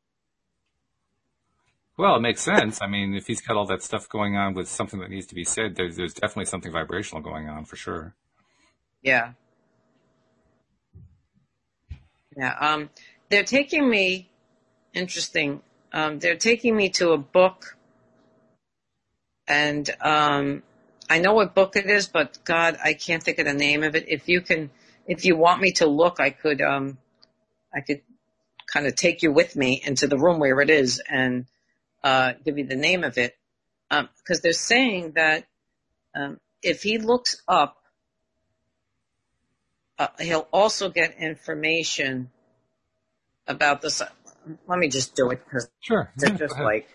[SPEAKER 1] Well, it makes sense. I mean, if he's got all that stuff going on with something that needs to be said, there's, there's definitely something vibrational going on for sure.
[SPEAKER 2] Yeah. Yeah. Um, they're taking me, interesting. Um, they're taking me to a book and, um, I know what book it is, but God, I can't think of the name of it. If you can, if you want me to look, I could, um, I could kind of take you with me into the room where it is and, uh, give you the name of it. Um, cause they're saying that, um, if he looks up uh, he'll also get information about this. Let me just do it because
[SPEAKER 1] Sure.
[SPEAKER 2] they're
[SPEAKER 1] Yeah,
[SPEAKER 2] just like,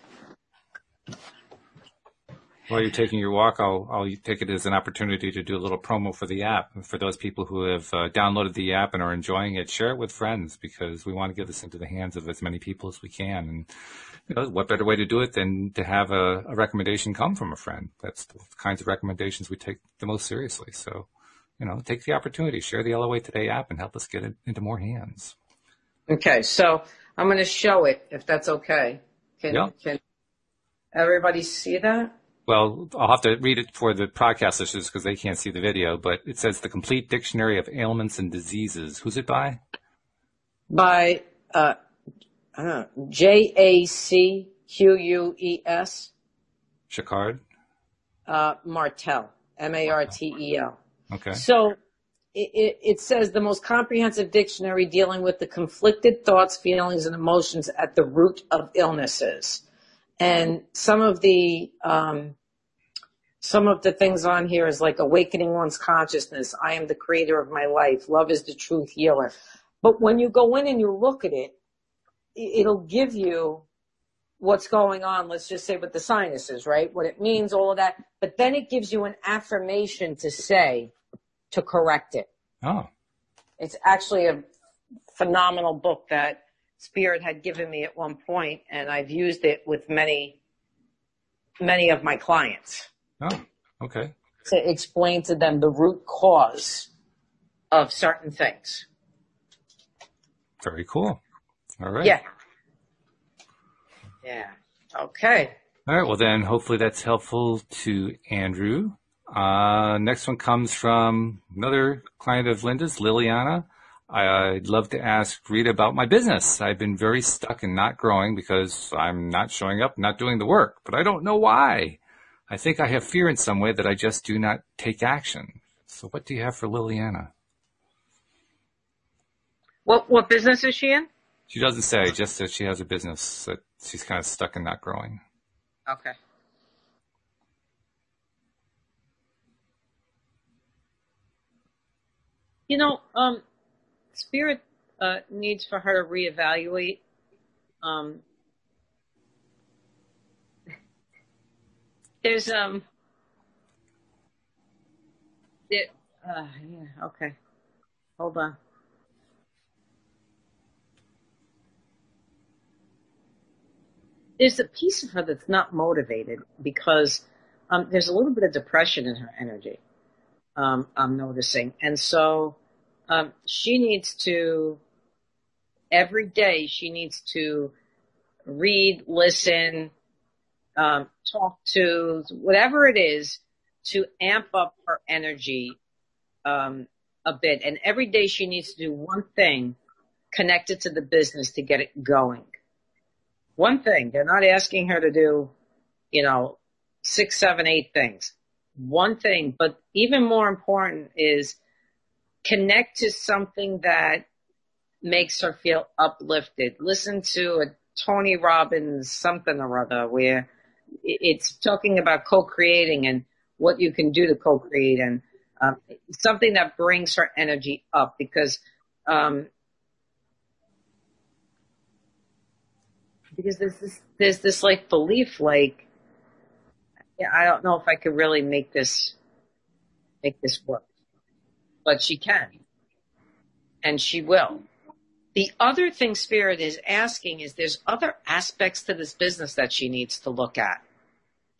[SPEAKER 1] While you're taking your walk, I'll, I'll take it as an opportunity to do a little promo for the app. For those people who have uh, downloaded the app and are enjoying it, share it with friends because we want to get this into the hands of as many people as we can. And you know, what better way to do it than to have a, a recommendation come from a friend? That's the kinds of recommendations we take the most seriously. So, you know, take the opportunity, share the LOA Today app and help us get it into more hands.
[SPEAKER 2] okay, so I'm going to show it if that's okay. Can,
[SPEAKER 1] Yeah.
[SPEAKER 2] can everybody see that?
[SPEAKER 1] Well, I'll have to read it for the podcast listeners because they can't see the video, but it says the complete dictionary of ailments and diseases. Who's it by?
[SPEAKER 2] By, uh, I don't know, J A C Q U E S,
[SPEAKER 1] Chicard?
[SPEAKER 2] uh, Martel, M A R T E L.
[SPEAKER 1] Okay.
[SPEAKER 2] So it, it, says the most comprehensive dictionary dealing with the conflicted thoughts, feelings, and emotions at the root of illnesses. And some of the um, some of the things on here is like awakening one's consciousness. I am the creator of my life. Love is the truth healer. But when you go in and you look at it, it- it'll give you what's going on, let's just say with the sinuses, right? What it means, all of that. But then it gives you an affirmation to say to correct it.
[SPEAKER 1] Oh,
[SPEAKER 2] It's actually a phenomenal book that Spirit had given me at one point, and I've used it with many, many of my clients
[SPEAKER 1] oh, okay.
[SPEAKER 2] to explain to them the root cause of certain things.
[SPEAKER 1] Very cool. All right.
[SPEAKER 2] Yeah. Yeah. Okay.
[SPEAKER 1] All right. Well, then hopefully that's helpful to Andrew. Uh, next one comes from another client of Linda's, Liliana. I'd love to ask Rita about my business. I've been very stuck and not growing because I'm not showing up, not doing the work, but I don't know why. I think I have fear in some way that I just do not take action. So what do you have for Liliana?
[SPEAKER 2] What what business is she in?
[SPEAKER 1] She doesn't say, just that she has a business that she's kind of stuck and not growing.
[SPEAKER 2] Okay. You know, um, Spirit uh, needs for her to reevaluate. Um, there's um, there, uh, yeah, okay, hold on. there's a piece of her that's not motivated because um, there's a little bit of depression in her energy. Um, I'm noticing, and so um, she needs to every day. She needs to read, listen, um, talk to whatever it is to amp up her energy um, a bit. And every day she needs to do one thing connected to the business to get it going one thing. They're not asking her to do, you know, six, seven, eight things. One thing, but even more important is connect to something that makes her feel uplifted. Listen to a Tony Robbins something or other where it's talking about co-creating and what you can do to co-create and um, something that brings her energy up because um, because there's this there's this like belief like yeah, I don't know if I could really make this make this work. But she can. And she will. The other thing Spirit is asking is there's other aspects to this business that she needs to look at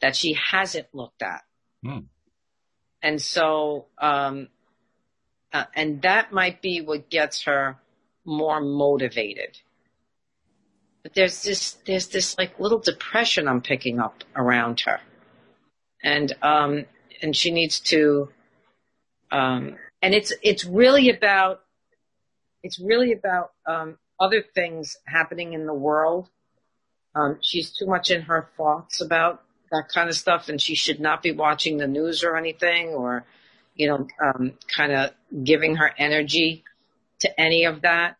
[SPEAKER 2] that she hasn't looked at. Hmm. And so, um, uh, and that might be what gets her more motivated. But there's this, there's this like little depression I'm picking up around her. And, um, and she needs to, um, and it's, it's really about, it's really about, um, other things happening in the world. Um, she's too much in her thoughts about that kind of stuff and she should not be watching the news or anything or, you know, um, kind of giving her energy to any of that.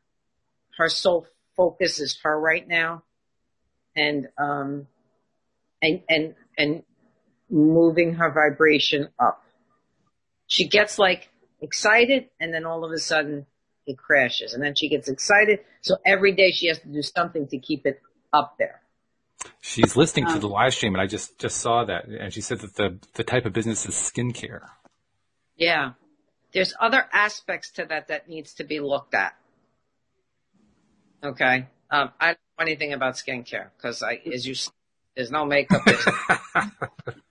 [SPEAKER 2] Her sole focus is her right now. And, um, and, and, and moving her vibration up. She gets like excited and then all of a sudden it crashes and then she gets excited. So every day she has to do something to keep it up there.
[SPEAKER 1] She's listening um, to the live stream, and I just just saw that, and she said that the the type of business is skincare.
[SPEAKER 2] Yeah, there's other aspects to that that needs to be looked at. Okay, um, I don't know anything about skincare because I, as you, there's no makeup.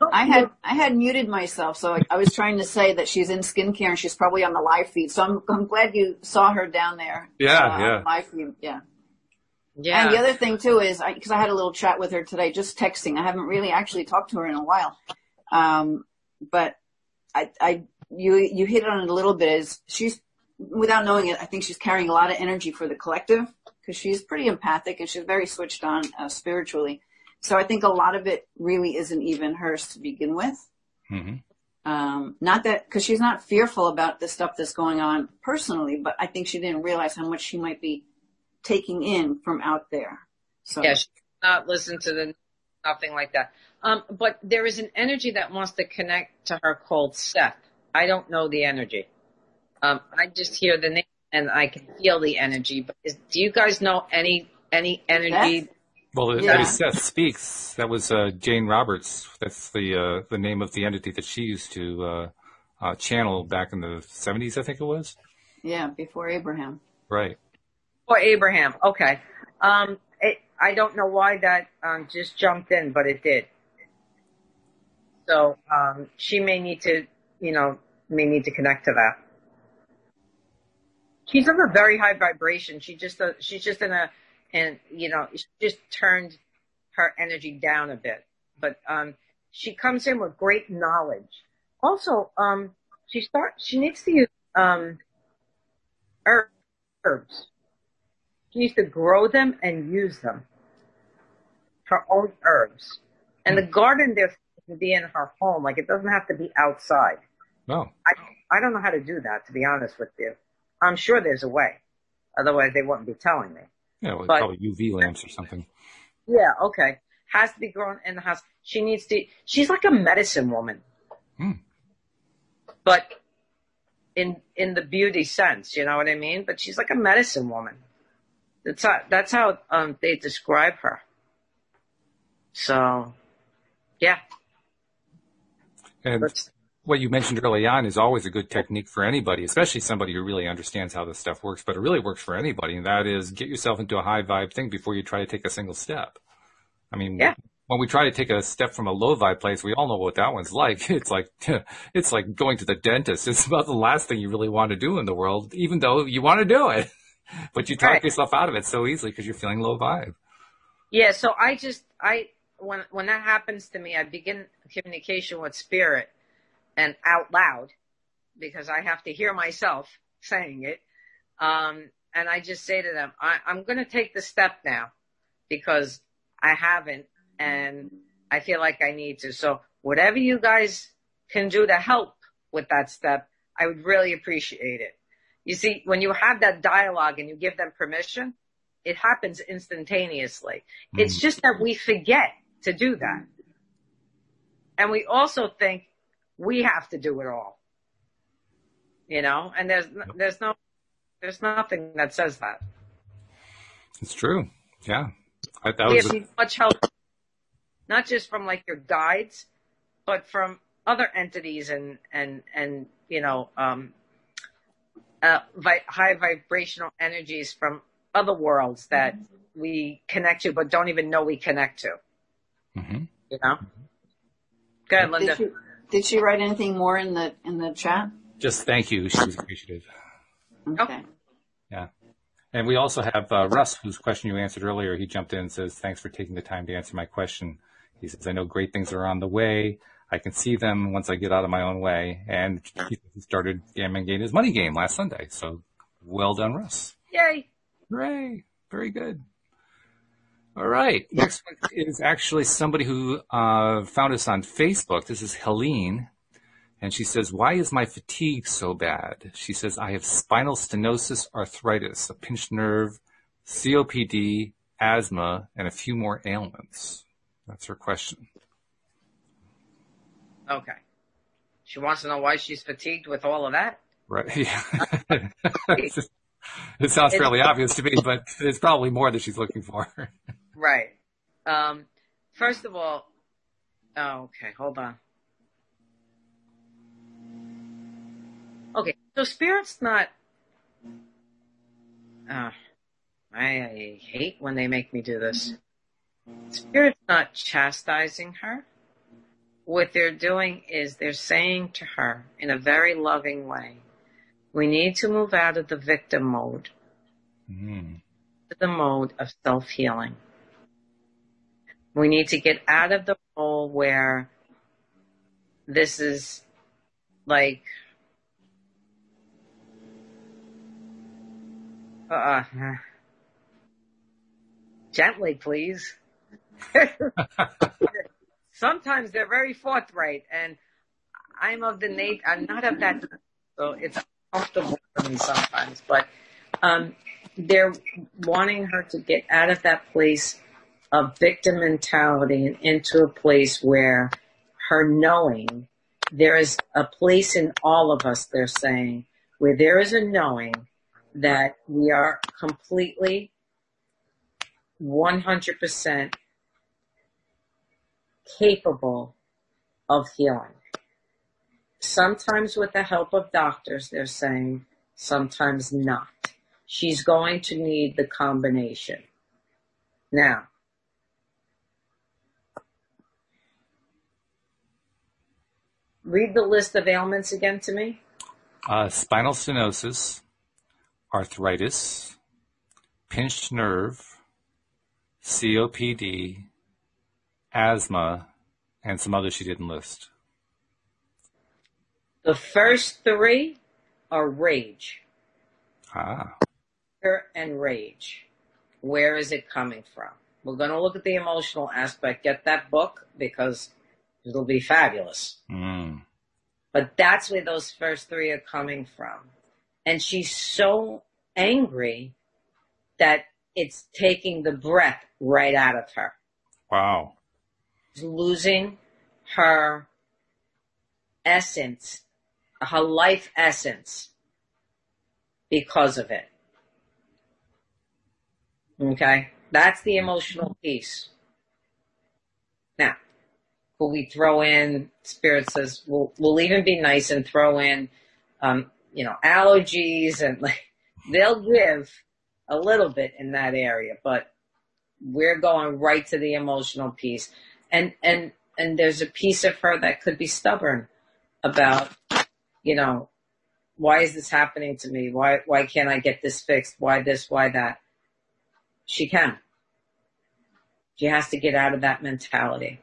[SPEAKER 3] I had I had muted myself, so I, I, was trying to say that she's in skincare and she's probably on the live feed. So I'm I'm glad you saw her down there.
[SPEAKER 1] Yeah, uh, yeah.
[SPEAKER 3] live feed, yeah. Yeah. And the other thing too is, because I, I, had a little chat with her today, just texting. I haven't really actually talked to her in a while. Um, but I, I, you, you hit on it a little bit is she's, without knowing it, I think she's carrying a lot of energy for the collective because she's pretty empathic and she's very switched on uh, spiritually. So I think a lot of it really isn't even hers to begin with. Mm-hmm. Um, not that, cause she's not fearful about the stuff that's going on personally, but I think she didn't realize how much she might be taking in from out there. So
[SPEAKER 2] yeah, she not listen to the nothing like that. Um, but there is an energy that wants to connect to her called Seth. I don't know the energy. Um, I just hear the name and I can feel the energy. But is, do you guys know any any energy? Seth?
[SPEAKER 1] Well, yeah. Seth speaks. That was uh, Jane Roberts. That's the uh, the name of the entity that she used to uh, uh channel back in the seventies, I think it was.
[SPEAKER 3] Yeah, before Abraham.
[SPEAKER 1] Right.
[SPEAKER 2] For Abraham. Okay. Um, it, I don't know why that um, just jumped in, but it did. So um, she may need to, you know, may need to connect to that. She's on a very high vibration. She just, uh, she's just in a, and you know, she just turned her energy down a bit. But um, she comes in with great knowledge. Also, um, she start, she needs to use um, herbs. She needs to grow them and use them. Her own herbs. And the garden there can be in her home. Like it doesn't have to be outside.
[SPEAKER 1] No.
[SPEAKER 2] I, I don't know how to do that, to be honest with you. I'm sure there's a way. Otherwise they wouldn't be telling me.
[SPEAKER 1] Yeah, well, but, probably UV lamps or something.
[SPEAKER 2] Yeah, okay. Has to be grown in the house. She needs to, she's like a medicine woman. Hmm. But in, in the beauty sense, you know what I mean? But she's like a medicine woman. That's how, that's how um, they describe her. So, yeah.
[SPEAKER 1] And what you mentioned early on is always a good technique for anybody, especially somebody who really understands how this stuff works, but it really works for anybody. And that is get yourself into a high vibe thing before you try to take a single step. I mean, yeah. when we try to take a step from a low vibe place, we all know what that one's like. It's like, it's like going to the dentist. It's about the last thing you really want to do in the world, even though you want to do it. but you talk right. yourself out of it so easily because you're feeling low vibe.
[SPEAKER 2] Yeah. So I just, I, when, when that happens to me, I begin communication with spirit and out loud because I have to hear myself saying it. Um, and I just say to them, I, I'm going to take the step now because I haven't and I feel like I need to. So whatever you guys can do to help with that step, I would really appreciate it. You see, when you have that dialogue and you give them permission, it happens instantaneously. Mm. It's just that we forget to do that. And we also think we have to do it all. You know, and there's, there's no, there's nothing that says that.
[SPEAKER 1] It's true. Yeah.
[SPEAKER 2] I, that we was have a- much help, not just from like your guides, but from other entities and, and, and, you know, um, uh, vi- high vibrational energies from other worlds that we connect to, but don't even know we connect to. Mm-hmm. You know? Go ahead, Linda.
[SPEAKER 3] Did she, did she, write anything more in the in the chat?
[SPEAKER 1] Just thank you. She was appreciative.
[SPEAKER 3] Okay.
[SPEAKER 1] Yeah. And we also have uh, Russ, whose question you answered earlier. He jumped in and says, "Thanks for taking the time to answer my question." He says, "I know great things are on the way. I can see them once I get out of my own way." And he started Gammon Game his money game last Sunday. So well done, Russ.
[SPEAKER 2] Yay!
[SPEAKER 1] Hooray! Very good. All right. Next one is actually somebody who uh, found us on Facebook. This is Helene. And she says, why is my fatigue so bad? She says, I have spinal stenosis, arthritis, a pinched nerve, COPD, asthma, and a few more ailments. That's her question.
[SPEAKER 2] Okay. She wants to know why she's fatigued with all of that?
[SPEAKER 1] Right. Yeah. it sounds fairly obvious to me, but it's probably more that she's looking for.
[SPEAKER 2] right. Um, first of all, oh, okay, hold on. Okay, so spirit's not. Uh, I, hate when they make me do this. Spirit's not chastising her. What they're doing is they're saying to her in a very loving way, we need to move out of the victim mode mm. to the mode of self healing. We need to get out of the role where this is like uh, uh gently, please. Sometimes they're very forthright, and I'm of the nature. I'm not of that, so it's uncomfortable for me sometimes, but um, they're wanting her to get out of that place of victim mentality and into a place where her knowing there is a place in all of us, they're saying, where there is a knowing that we are completely 100% capable of healing. Sometimes with the help of doctors, they're saying, sometimes not. She's going to need the combination. Now, read the list of ailments again to me.
[SPEAKER 1] Uh, spinal stenosis, arthritis, pinched nerve, COPD, asthma, and some others she didn't list.
[SPEAKER 2] The first three are rage.
[SPEAKER 1] Ah.
[SPEAKER 2] Fear and rage. Where is it coming from? We're going to look at the emotional aspect. Get that book because it'll be fabulous.
[SPEAKER 1] Mm.
[SPEAKER 2] But that's where those first three are coming from. And she's so angry that it's taking the breath right out of her.
[SPEAKER 1] Wow.
[SPEAKER 2] She's losing her essence her life essence because of it. Okay? That's the emotional piece. We throw in, Spirit says, we'll, we'll even be nice and throw in, um, you know, allergies and like, they'll give a little bit in that area, but we're going right to the emotional piece. And, and, and there's a piece of her that could be stubborn about you know, why is this happening to me? Why, why can't I get this fixed? Why this? Why that? She can. She has to get out of that mentality.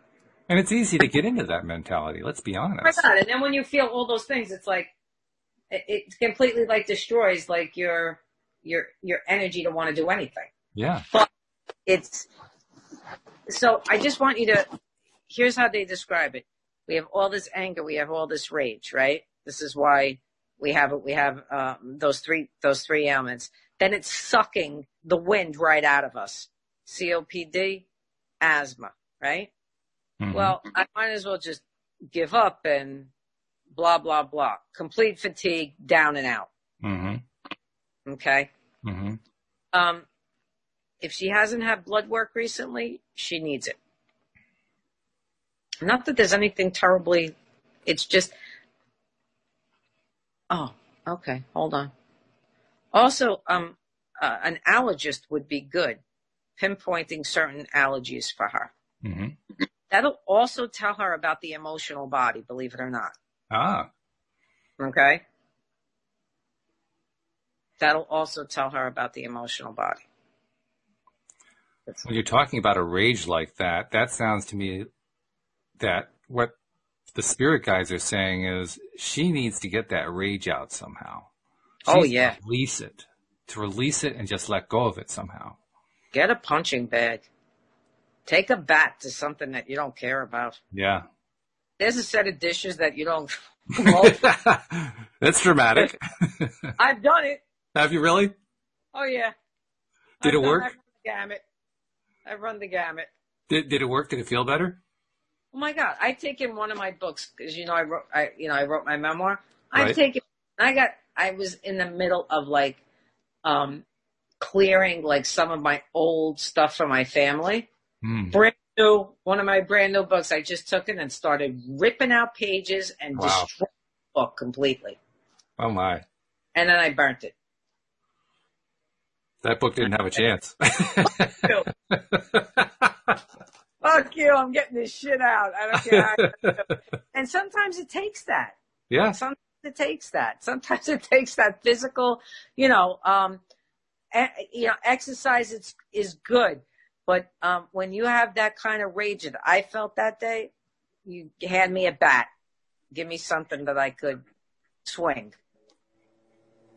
[SPEAKER 1] And it's easy to get into that mentality. Let's be honest.
[SPEAKER 2] Right and then when you feel all those things, it's like, it, completely like destroys like your, your, your energy to want to do anything.
[SPEAKER 1] Yeah.
[SPEAKER 2] But it's, so I just want you to, here's how they describe it. We have all this anger. We have all this rage, right? This is why we have it. we have um, those three those three ailments. Then it's sucking the wind right out of us. COPD, asthma, right?
[SPEAKER 1] Mhm.
[SPEAKER 2] Well, I might as well just give up and blah blah blah. Complete fatigue, down and out.
[SPEAKER 1] Mhm.
[SPEAKER 2] Okay.
[SPEAKER 1] Mhm.
[SPEAKER 2] Um, if she hasn't had blood work recently, she needs it. Not that there's anything terribly, it's just, oh, okay, hold on. Also, um, uh, an allergist would be good, pinpointing certain allergies for her.
[SPEAKER 1] Mhm.
[SPEAKER 2] That'll also tell her about the emotional body, believe it or not.
[SPEAKER 1] Ah.
[SPEAKER 2] Okay? That'll also tell her about the emotional body.
[SPEAKER 1] When you're talking about a rage like that, that sounds to me that what the spirit guys are saying is she needs to get that rage out somehow. She
[SPEAKER 2] Oh, yeah.
[SPEAKER 1] release it. To release it and just let go of it somehow.
[SPEAKER 2] Get a punching bag. Take a bat to something that you don't care about.
[SPEAKER 1] Yeah.
[SPEAKER 2] There's a set of dishes that you don't.
[SPEAKER 1] That's dramatic.
[SPEAKER 2] I've done it.
[SPEAKER 1] Have you really?
[SPEAKER 2] Oh yeah.
[SPEAKER 1] Did it
[SPEAKER 2] I've done-
[SPEAKER 1] work?
[SPEAKER 2] I've run the gamut. I've run the gamut.
[SPEAKER 1] Did, did it work? Did it feel better?
[SPEAKER 2] Oh my god! I've taken one of my books because you know I wrote. I you know I wrote my memoir. I've
[SPEAKER 1] Right.
[SPEAKER 2] taken. I got. I was in the middle of like, um, clearing like some of my old stuff from my family.
[SPEAKER 1] Hmm.
[SPEAKER 2] brand new, one of my brand new books. I just took it and started ripping out pages and
[SPEAKER 1] Wow.
[SPEAKER 2] destroyed the book completely.
[SPEAKER 1] Oh my.
[SPEAKER 2] And then I burnt it.
[SPEAKER 1] That book didn't have a chance.
[SPEAKER 2] Fuck you! I'm getting this shit out. I don't care. How I do it. and sometimes it takes that.
[SPEAKER 1] yeah.
[SPEAKER 2] Sometimes it takes that. Sometimes it takes that physical. You know, um, you know, exercise is is good, but um, when you have that kind of rage that I felt that day, you hand me a bat, give me something that I could swing.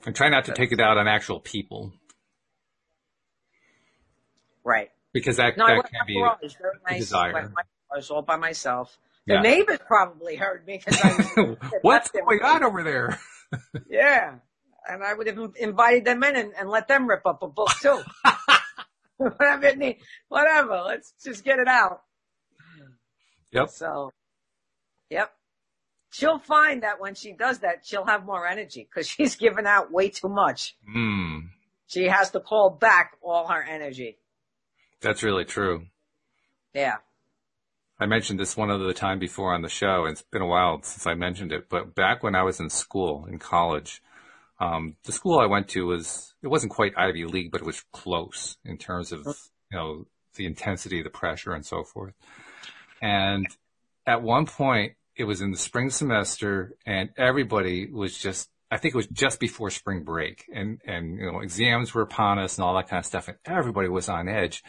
[SPEAKER 1] And try not to take it out on actual people
[SPEAKER 2] Right.
[SPEAKER 1] because that,
[SPEAKER 2] No,
[SPEAKER 1] that can be a desire.
[SPEAKER 2] My- I was all by myself. The
[SPEAKER 1] Yeah.
[SPEAKER 2] neighbors probably heard me because I was
[SPEAKER 1] What's going on over there?
[SPEAKER 2] Yeah. And I would have invited them in and, and let them rip up a book too. whatever, it need, whatever. Let's just get it out.
[SPEAKER 1] Yep.
[SPEAKER 2] So, yep. She'll find that when she does that, she'll have more energy because she's given out way too much.
[SPEAKER 1] Hmm.
[SPEAKER 2] She has to call back all her energy.
[SPEAKER 1] That's really true.
[SPEAKER 2] Yeah.
[SPEAKER 1] I mentioned this one other time before on the show, and it's been a while since I mentioned it. But back when I was in school, in college, um, the school I went to was it wasn't quite Ivy League, but it was close in terms of you know the intensity, the pressure, and so forth. And at one point, it was in the spring semester, and everybody was just. I think it was just before spring break, and and you know exams were upon us and all that kind of stuff, and everybody was on edge.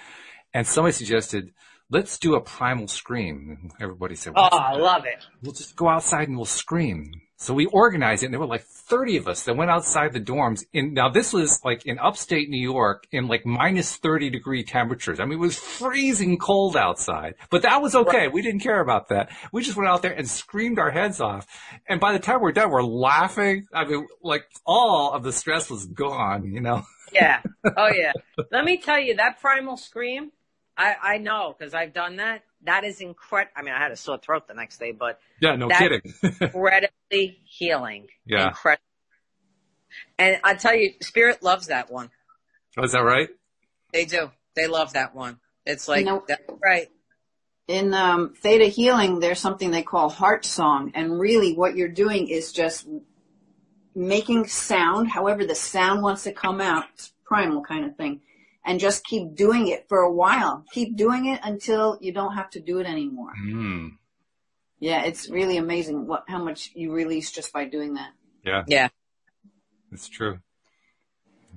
[SPEAKER 1] And somebody suggested, let's do a primal scream. Everybody said,
[SPEAKER 2] Oh,
[SPEAKER 1] ah,
[SPEAKER 2] I love it.
[SPEAKER 1] we'll just go outside and we'll scream. So we organized it and there were like 30 of us that went outside the dorms. And now this was like in upstate New York in like minus 30 degree temperatures. I mean, it was freezing cold outside, but that was okay. We didn't care about that. We just went out there and screamed our heads off. And by the time we're done, we're laughing. I mean, like all of the stress was gone, you know?
[SPEAKER 2] Yeah. Oh yeah. Let me tell you that primal scream. I I know because I've done that. That is incredible. I mean, I had a sore throat the next day, but
[SPEAKER 1] Yeah, no
[SPEAKER 2] That-
[SPEAKER 1] kidding.
[SPEAKER 2] incredibly healing.
[SPEAKER 1] Yeah.
[SPEAKER 2] Incredible. And I tell you, Spirit loves that one.
[SPEAKER 1] Is that right?
[SPEAKER 2] They do. They love that one. It's like
[SPEAKER 3] You know-
[SPEAKER 2] that's right.
[SPEAKER 3] In um, Theta Healing, there's something they call heart song, and really what you're doing is just making sound, however the sound wants to come out, it's primal kind of thing, and just keep doing it for a while. Keep doing it until you don't have to do it anymore.
[SPEAKER 1] Hmm.
[SPEAKER 3] Yeah, it's really amazing what how much you release just by doing that.
[SPEAKER 1] Yeah.
[SPEAKER 2] Yeah.
[SPEAKER 1] It's true.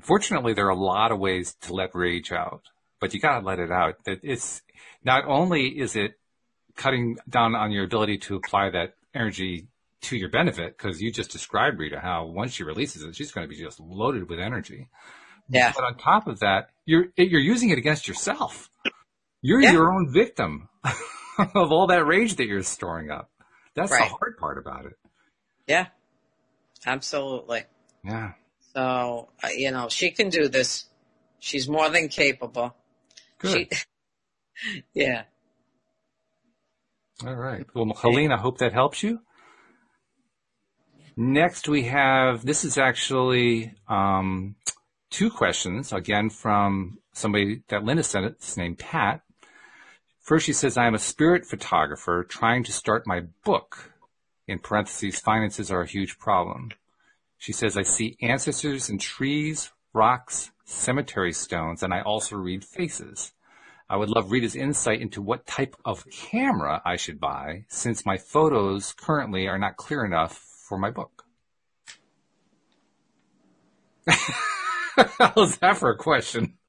[SPEAKER 1] Fortunately, there are a lot of ways to let rage out, but you gotta let it out. That it's not only is it cutting down on your ability to apply that energy to your benefit, because you just described Rita how once she releases it, she's going to be just loaded with energy.
[SPEAKER 2] Yeah.
[SPEAKER 1] But on top of that, you're you're using it against yourself. You're
[SPEAKER 2] Yeah.
[SPEAKER 1] your own victim of all that rage that you're storing up. That's
[SPEAKER 2] Right.
[SPEAKER 1] the hard part about it.
[SPEAKER 2] Yeah. Absolutely.
[SPEAKER 1] Yeah.
[SPEAKER 2] So, uh, you know, she can do this. She's more than capable.
[SPEAKER 1] Good.
[SPEAKER 2] She, yeah.
[SPEAKER 1] All right. Well, Helene, I hope that helps you. Next, we have this is actually um, two questions again from somebody that Linda sent. It's named Pat. First, she says, "I am a spirit photographer trying to start my book." In parentheses, finances are a huge problem. She says, "I see ancestors in trees, rocks, cemetery stones, and I also read faces." I would love Rita's insight into what type of camera I should buy since my photos currently are not clear enough for my book. How's that for a question?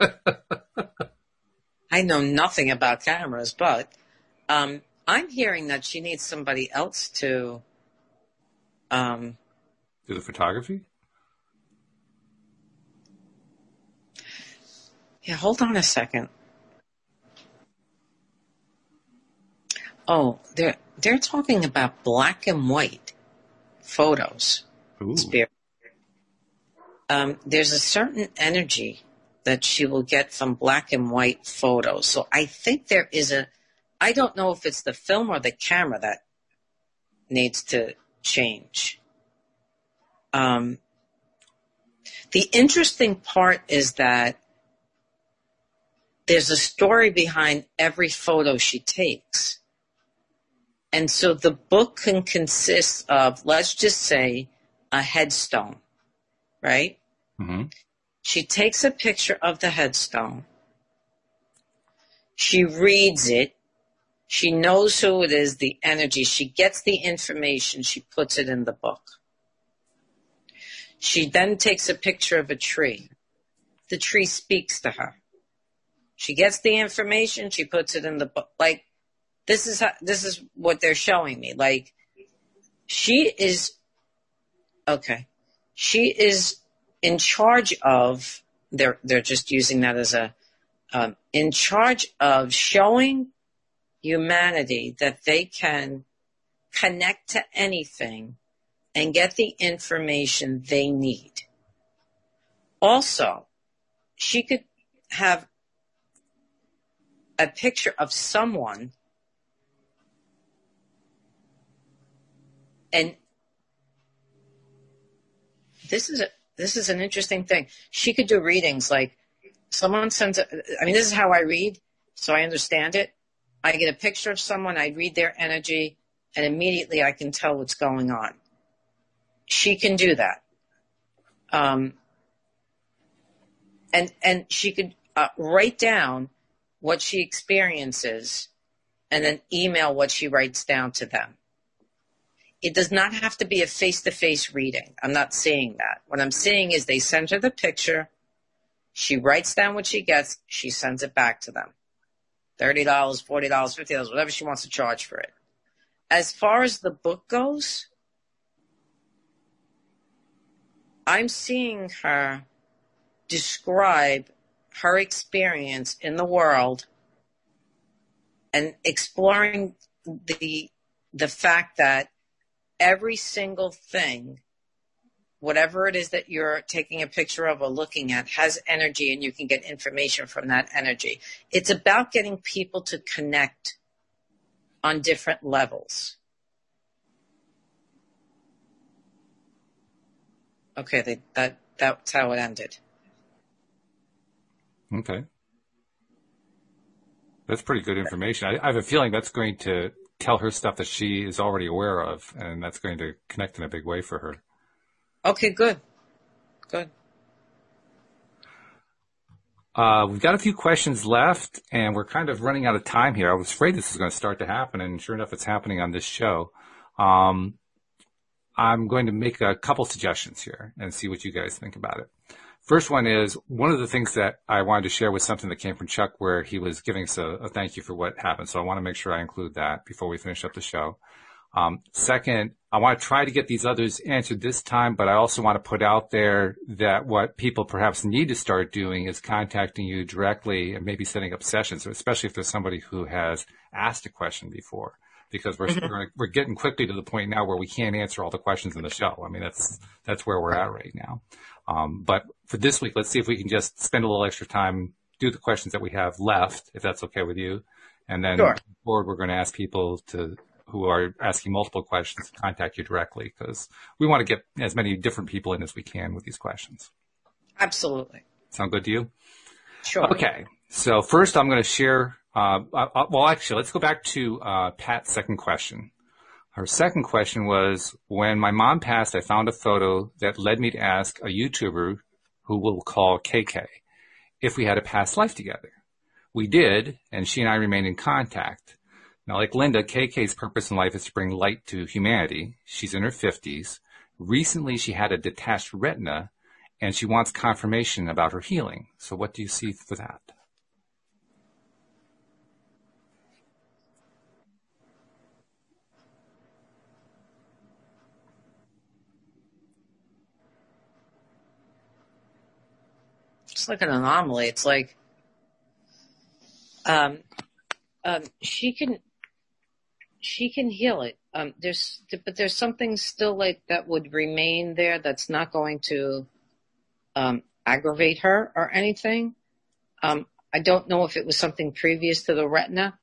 [SPEAKER 2] I know nothing about cameras, but um, I'm hearing that she needs somebody else to. Um,
[SPEAKER 1] Do the photography?
[SPEAKER 2] yeah, hold on a second. Oh, they're they're talking about black and white photos.
[SPEAKER 1] Ooh.
[SPEAKER 2] Spirit. Um, there's a certain energy that she will get from black and white photos. So I think there is a. I don't know if it's the film or the camera that needs to change. Um, the interesting part is that there's a story behind every photo she takes. And so the book can consist of, let's just say, a headstone, right?
[SPEAKER 1] hmm
[SPEAKER 2] She takes a picture of the headstone. She reads it. She knows who it is, the energy. She gets the information. She puts it in the book. She then takes a picture of a tree. The tree speaks to her. She gets the information. She puts it in the book. Like this is how, this is what they're showing me. Like she is okay. She is in charge of. They're they're just using that as a um, in charge of showing humanity that they can connect to anything and get the information they need. Also, she could have a picture of someone and this is a, this is an interesting thing. She could do readings like someone sends a, I mean this is how I read so I understand it. I get a picture of someone, I read their energy and immediately I can tell what's going on. She can do that. Um, and and she could uh, write down what she experiences and then email what she writes down to them. It does not have to be a face to face reading. I'm not saying that. What I'm saying is they send her the picture, she writes down what she gets, she sends it back to them. $30, $40, $50, whatever she wants to charge for it. As far as the book goes, I'm seeing her describe her experience in the world and exploring the the fact that every single thing whatever it is that you're taking a picture of or looking at has energy and you can get information from that energy it's about getting people to connect on different levels okay they, that that's how it ended
[SPEAKER 1] Okay. That's pretty good information. I, I have a feeling that's going to tell her stuff that she is already aware of, and that's going to connect in a big way for her.
[SPEAKER 2] okay good good
[SPEAKER 1] Uh, we've got a few questions left, and we're kind of running out of time here. I was afraid this was going to start to happen, and sure enough, it's happening on this show. Um, I'm going to make a couple suggestions here and see what you guys think about it. First one is one of the things that I wanted to share was something that came from Chuck where he was giving us a, a thank you for what happened. So I want to make sure I include that before we finish up the show. Um, second, I want to try to get these others answered this time, but I also want to put out there that what people perhaps need to start doing is contacting you directly and maybe setting up sessions, especially if there's somebody who has asked a question before. because we're, mm-hmm. we're, we're getting quickly to the point now where we can't answer all the questions in the show. I mean, that's that's where we're at right now. Um, but for this week, let's see if we can just spend a little extra time, do the questions that we have left, if that's okay with you, and then sure. forward we're going to ask people to who are asking multiple questions to contact you directly because we want to get as many different people in as we can with these questions.
[SPEAKER 2] Absolutely.
[SPEAKER 1] Sound good to you?
[SPEAKER 2] Sure.
[SPEAKER 1] Okay. So first I'm going to share, uh, uh, well, actually, let's go back to uh, Pat's second question. Her second question was, when my mom passed, I found a photo that led me to ask a YouTuber who we'll call KK if we had a past life together. We did, and she and I remain in contact. Now, like Linda, KK's purpose in life is to bring light to humanity. She's in her 50s. Recently, she had a detached retina, and she wants confirmation about her healing. So what do you see for that?
[SPEAKER 2] It's like an anomaly. It's like um, um, she can she can heal it. Um, there's, but there's something still like that would remain there that's not going to um, aggravate her or anything. Um, I don't know if it was something previous to the retina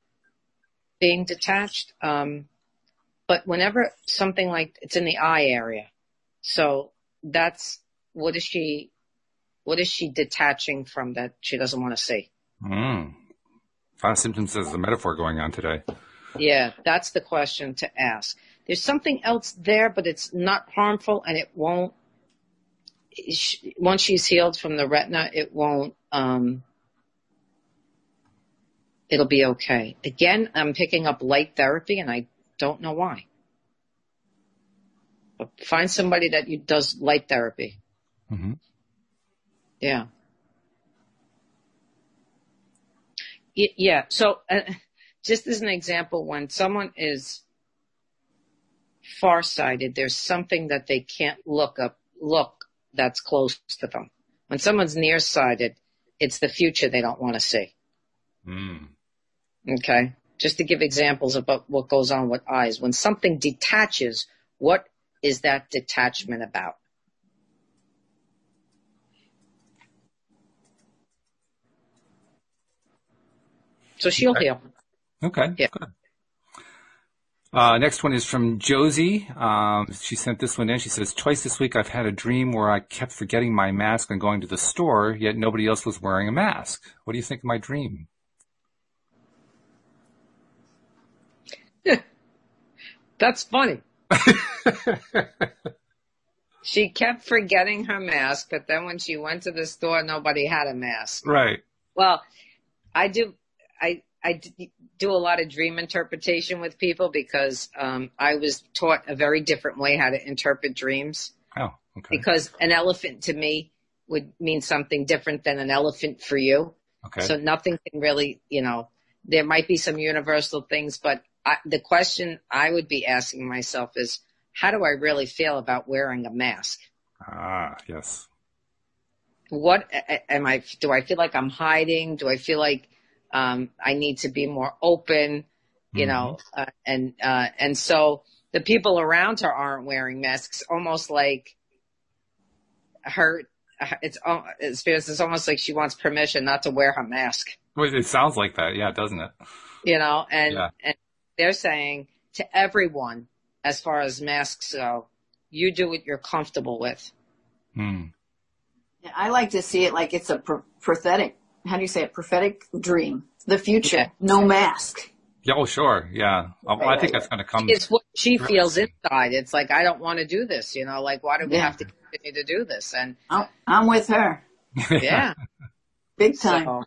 [SPEAKER 2] being detached. Um, but whenever something like it's in the eye area, so that's what is she, what is she detaching from that she doesn't want to see?
[SPEAKER 1] Mm. Of symptoms as a metaphor going on today.
[SPEAKER 2] Yeah, that's the question to ask. There's something else there, but it's not harmful and it won't, once she's healed from the retina, it won't, um, it'll be okay. Again, I'm picking up light therapy and I don't know why. But find somebody that you, does light therapy. Mm-hmm. Yeah. Yeah. So, uh, just as an example, when someone is farsighted, there's something that they can't look up, look that's close to them. When someone's nearsighted, it's the future they don't want to see. Mm. Okay. Just to give examples about what goes on with eyes. When something detaches, what is that detachment about? So she'll heal.
[SPEAKER 1] Okay.
[SPEAKER 2] Yeah.
[SPEAKER 1] Good. Uh, next one is from Josie. Um, she sent this one in. She says, twice this week I've had a dream where I kept forgetting my mask and going to the store, yet nobody else was wearing a mask. What do you think of my dream?
[SPEAKER 2] That's funny. she kept forgetting her mask, but then when she went to the store, nobody had a mask.
[SPEAKER 1] Right.
[SPEAKER 2] Well, I do, I, I do a lot of dream interpretation with people because um, I was taught a very different way how to interpret dreams.
[SPEAKER 1] Oh, okay.
[SPEAKER 2] Because an elephant to me would mean something different than an elephant for you.
[SPEAKER 1] Okay.
[SPEAKER 2] So nothing can really, you know, there might be some universal things, but I, the question I would be asking myself is, how do I really feel about wearing a mask?
[SPEAKER 1] Ah, yes.
[SPEAKER 2] What am I? Do I feel like I'm hiding? Do I feel like um, I need to be more open, you mm-hmm. know, uh, and, uh, and so the people around her aren't wearing masks, almost like her, it's, it's, it's almost like she wants permission not to wear her mask.
[SPEAKER 1] Well, it sounds like that. Yeah, doesn't it?
[SPEAKER 2] You know, and, yeah. and they're saying to everyone, as far as masks go, you do what you're comfortable with.
[SPEAKER 1] Hmm.
[SPEAKER 3] I like to see it like it's a pr- prophetic how do you say it? Prophetic dream. The future. Yeah. No mask.
[SPEAKER 1] Yeah, oh, sure. Yeah. Um, right, I think right, that's going to come.
[SPEAKER 2] It's what she feels inside. It's like, I don't want to do this, you know, like, why do we yeah. have to continue to do this? And oh,
[SPEAKER 3] I'm with her.
[SPEAKER 2] Yeah.
[SPEAKER 3] Big time.
[SPEAKER 2] So,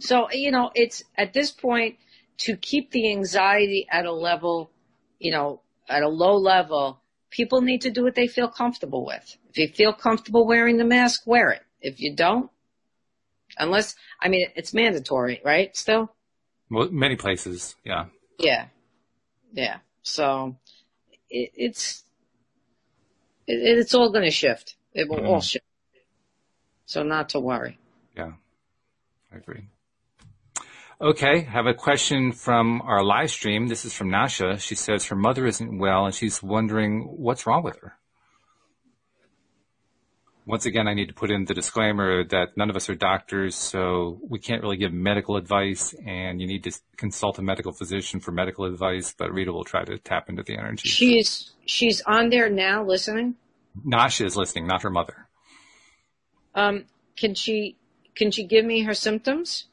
[SPEAKER 2] so, you know, it's at this point to keep the anxiety at a level, you know, at a low level, people need to do what they feel comfortable with. If you feel comfortable wearing the mask, wear it. If you don't, Unless, I mean, it's mandatory, right? Still?
[SPEAKER 1] Well, many places, yeah.
[SPEAKER 2] Yeah. Yeah. So it, it's, it, it's all going to shift. It will mm. all shift. So not to worry.
[SPEAKER 1] Yeah. I agree. Okay, have a question from our live stream. This is from Nasha. She says her mother isn't well and she's wondering what's wrong with her. Once again, I need to put in the disclaimer that none of us are doctors, so we can't really give medical advice, and you need to consult a medical physician for medical advice. But Rita will try to tap into the energy.
[SPEAKER 2] She's she's on there now, listening.
[SPEAKER 1] Nasha is listening, not her mother.
[SPEAKER 2] Um, can she can she give me her symptoms?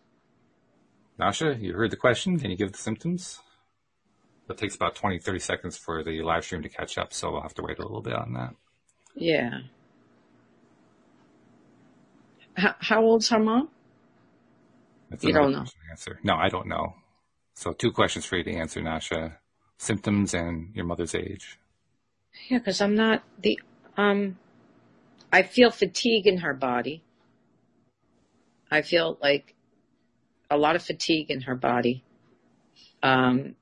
[SPEAKER 1] Nasha, you heard the question. Can you give the symptoms? It takes about 20, 30 seconds for the live stream to catch up, so we'll have to wait a little bit on that.
[SPEAKER 2] Yeah. How, how old's her mom?
[SPEAKER 1] That's
[SPEAKER 2] You don't know.
[SPEAKER 1] Answer. No, I don't know. So two questions for you to answer, Nasha. Symptoms and your mother's age.
[SPEAKER 2] Yeah, because I'm not the um. I feel fatigue in her body. I feel like a lot of fatigue in her body. Um,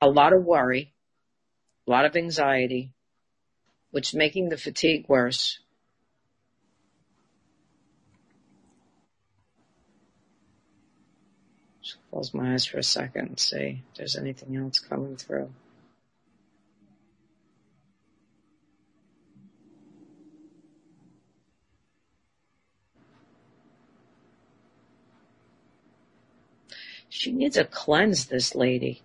[SPEAKER 2] a lot of worry, a lot of anxiety, which is making the fatigue worse. Just close my eyes for a second and see if there's anything else coming through. She needs a cleanse, this lady.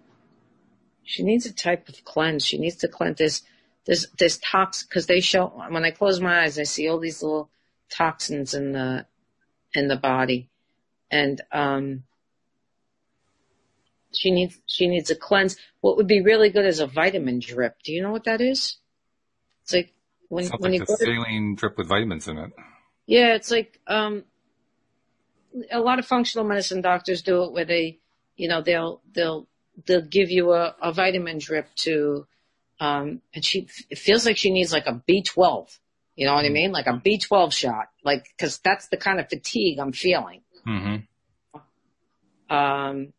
[SPEAKER 2] She needs a type of cleanse. She needs to cleanse this, this, this tox, cause they show, when I close my eyes, I see all these little toxins in the, in the body. And, um, she needs, she needs a cleanse. What would be really good is a vitamin drip. Do you know what that is? It's like when,
[SPEAKER 1] Sounds
[SPEAKER 2] when
[SPEAKER 1] like
[SPEAKER 2] you
[SPEAKER 1] a
[SPEAKER 2] go to
[SPEAKER 1] saline drip with vitamins in it.
[SPEAKER 2] yeah, it's like um, a lot of functional medicine doctors do it where they, you know, they'll they'll they'll give you a, a vitamin drip to, um, and she it feels like she needs like a B twelve. You know what I mean? Like a B twelve shot, like because that's the kind of fatigue I'm feeling.
[SPEAKER 1] Mm-hmm.
[SPEAKER 2] Um,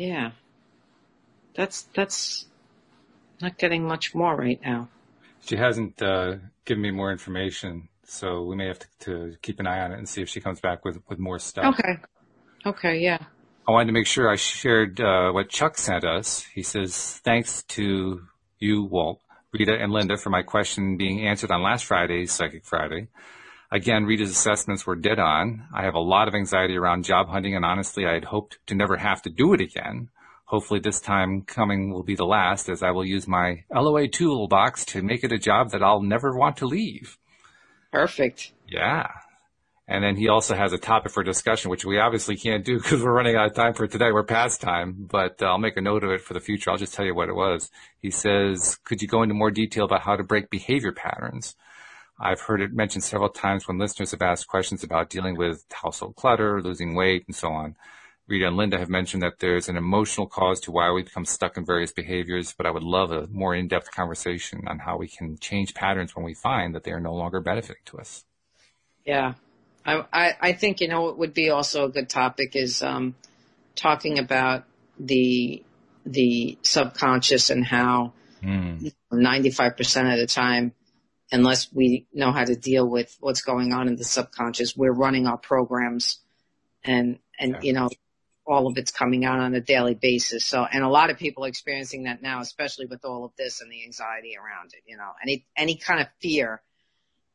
[SPEAKER 2] yeah, that's that's not getting much more right now.
[SPEAKER 1] She hasn't uh, given me more information, so we may have to, to keep an eye on it and see if she comes back with, with more stuff.
[SPEAKER 2] Okay. Okay. Yeah.
[SPEAKER 1] I wanted to make sure I shared uh, what Chuck sent us. He says, thanks to you, Walt, Rita, and Linda for my question being answered on last Friday's Psychic Friday. Again, Rita's assessments were dead on. I have a lot of anxiety around job hunting, and honestly, I had hoped to never have to do it again. Hopefully this time coming will be the last as I will use my LOA toolbox to make it a job that I'll never want to leave.
[SPEAKER 2] Perfect.
[SPEAKER 1] Yeah. And then he also has a topic for discussion, which we obviously can't do because we're running out of time for today. We're past time, but uh, I'll make a note of it for the future. I'll just tell you what it was. He says, could you go into more detail about how to break behavior patterns? I've heard it mentioned several times when listeners have asked questions about dealing with household clutter, losing weight, and so on. Rita and Linda have mentioned that there's an emotional cause to why we become stuck in various behaviors, but I would love a more in-depth conversation on how we can change patterns when we find that they are no longer benefiting to us.
[SPEAKER 2] Yeah. I, I, I think, you know, what would be also a good topic is, um, talking about the, the subconscious and how
[SPEAKER 1] Mm.
[SPEAKER 2] 95% of the time, unless we know how to deal with what's going on in the subconscious, we're running our programs and, and,
[SPEAKER 1] Yeah.
[SPEAKER 2] you know, all of it's coming out on a daily basis. So, and a lot of people are experiencing that now, especially with all of this and the anxiety around it, you know, any, any kind of fear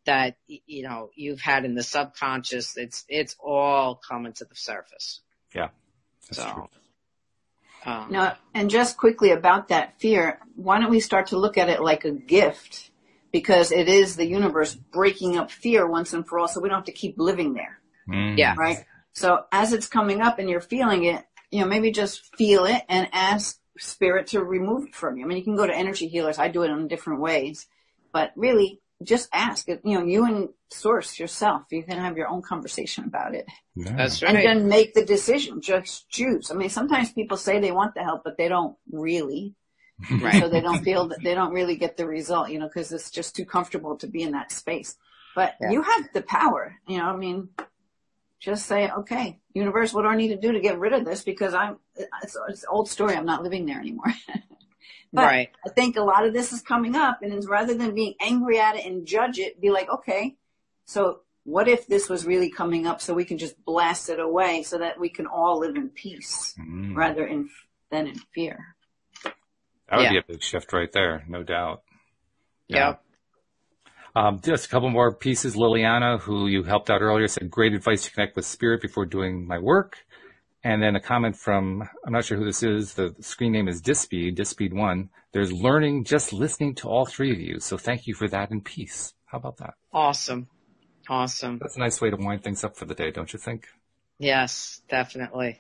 [SPEAKER 2] that, you know, you've had in the subconscious, it's, it's all coming to the surface.
[SPEAKER 1] Yeah. That's
[SPEAKER 2] so,
[SPEAKER 1] true.
[SPEAKER 2] um,
[SPEAKER 3] Now, and just quickly about that fear, why don't we start to look at it like a gift? Because it is the universe breaking up fear once and for all, so we don't have to keep living there,
[SPEAKER 1] Mm.
[SPEAKER 2] yeah.
[SPEAKER 3] right? So as it's coming up and you're feeling it, you know, maybe just feel it and ask spirit to remove it from you. I mean, you can go to energy healers. I do it in different ways, but really just ask it. You know, you and source yourself. You can have your own conversation about it
[SPEAKER 1] Yeah.
[SPEAKER 2] That's right.
[SPEAKER 3] and then make the decision. Just choose. I mean, sometimes people say they want the help, but they don't really.
[SPEAKER 2] Right.
[SPEAKER 3] So they don't feel that they don't really get the result, you know, because it's just too comfortable to be in that space. But
[SPEAKER 2] Yeah.
[SPEAKER 3] you have the power, you know, I mean, just say, okay, universe, what do I need to do to get rid of this? Because I'm, it's, it's an old story. I'm not living there anymore. But
[SPEAKER 2] Right.
[SPEAKER 3] I think a lot of this is coming up and it's rather than being angry at it and judge it, be like, okay, so what if this was really coming up so we can just blast it away so that we can all live in peace
[SPEAKER 1] Mm.
[SPEAKER 3] rather in, than in fear?
[SPEAKER 1] That would
[SPEAKER 2] Yeah.
[SPEAKER 1] be a big shift right there, no doubt.
[SPEAKER 2] Yeah.
[SPEAKER 1] Um, just a couple more pieces. Liliana, who you helped out earlier, said, great advice to connect with spirit before doing my work. And then a comment from, I'm not sure who this is. The screen name is Dispeed, Dispeed1. There's learning just listening to all three of you. So thank you for that and peace. How about that?
[SPEAKER 2] Awesome. Awesome.
[SPEAKER 1] That's a nice way to wind things up for the day, don't you think?
[SPEAKER 2] Yes, definitely.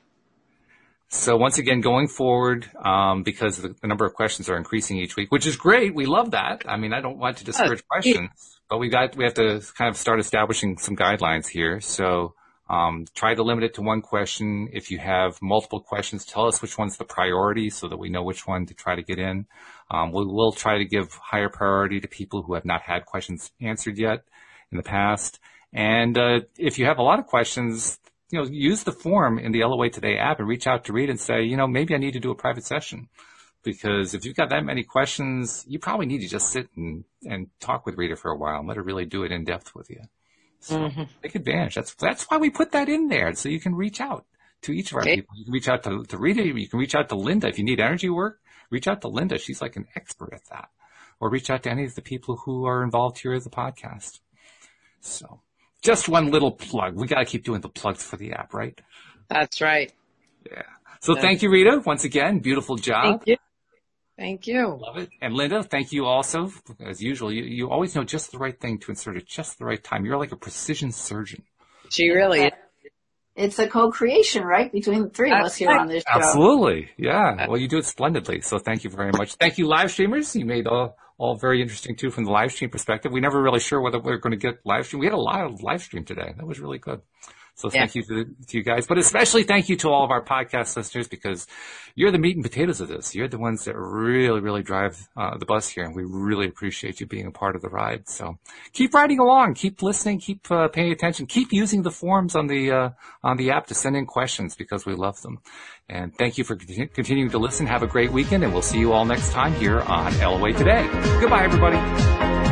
[SPEAKER 1] So once again, going forward, um, because the, the number of questions are increasing each week, which is great. We love that. I mean, I don't want to discourage
[SPEAKER 2] Oh,
[SPEAKER 1] questions, but we got, we have to kind of start establishing some guidelines here. So, um, try to limit it to one question. If you have multiple questions, tell us which one's the priority so that we know which one to try to get in. Um, we will try to give higher priority to people who have not had questions answered yet in the past. And, uh, if you have a lot of questions, you know, use the form in the LOA Today app and reach out to Rita and say, you know, maybe I need to do a private session. Because if you've got that many questions, you probably need to just sit and, and talk with Rita for a while and let her really do it in depth with you. So
[SPEAKER 2] Mhm.
[SPEAKER 1] take advantage. That's, that's why we put that in there. So you can reach out to each of our
[SPEAKER 2] Okay.
[SPEAKER 1] people. You can reach out to, to Rita. You can reach out to Linda. If you need energy work, reach out to Linda. She's like an expert at that. Or reach out to any of the people who are involved here at the podcast. So just one little plug. We got to keep doing the plugs for the app, right?
[SPEAKER 2] That's right.
[SPEAKER 1] Yeah. So thank you, Rita, once again. Beautiful job.
[SPEAKER 2] Thank you. Thank you.
[SPEAKER 1] Love it. And Linda, thank you also. As usual, you, you always know just the right thing to insert at just the right time. You're like a precision surgeon.
[SPEAKER 2] She really
[SPEAKER 3] It's a co-creation, right? Between the three of us here on this show.
[SPEAKER 1] Absolutely. Yeah. Well, you do it splendidly. So thank you very much. Thank you, live streamers. You made all, all very interesting too from the live stream perspective. We never really sure whether we are going to get live stream. We had a live live stream today. That was really good. So
[SPEAKER 2] Yeah.
[SPEAKER 1] thank you to, to you guys, but especially thank you to all of our podcast listeners because you're the meat and potatoes of this. You're the ones that really, really drive uh, the bus here, and we really appreciate you being a part of the ride. So keep riding along, keep listening, keep uh, paying attention, keep using the forms on the uh, on the app to send in questions because we love them. And thank you for conti- continuing to listen. Have a great weekend, and we'll see you all next time here on LOA Today. Goodbye, everybody.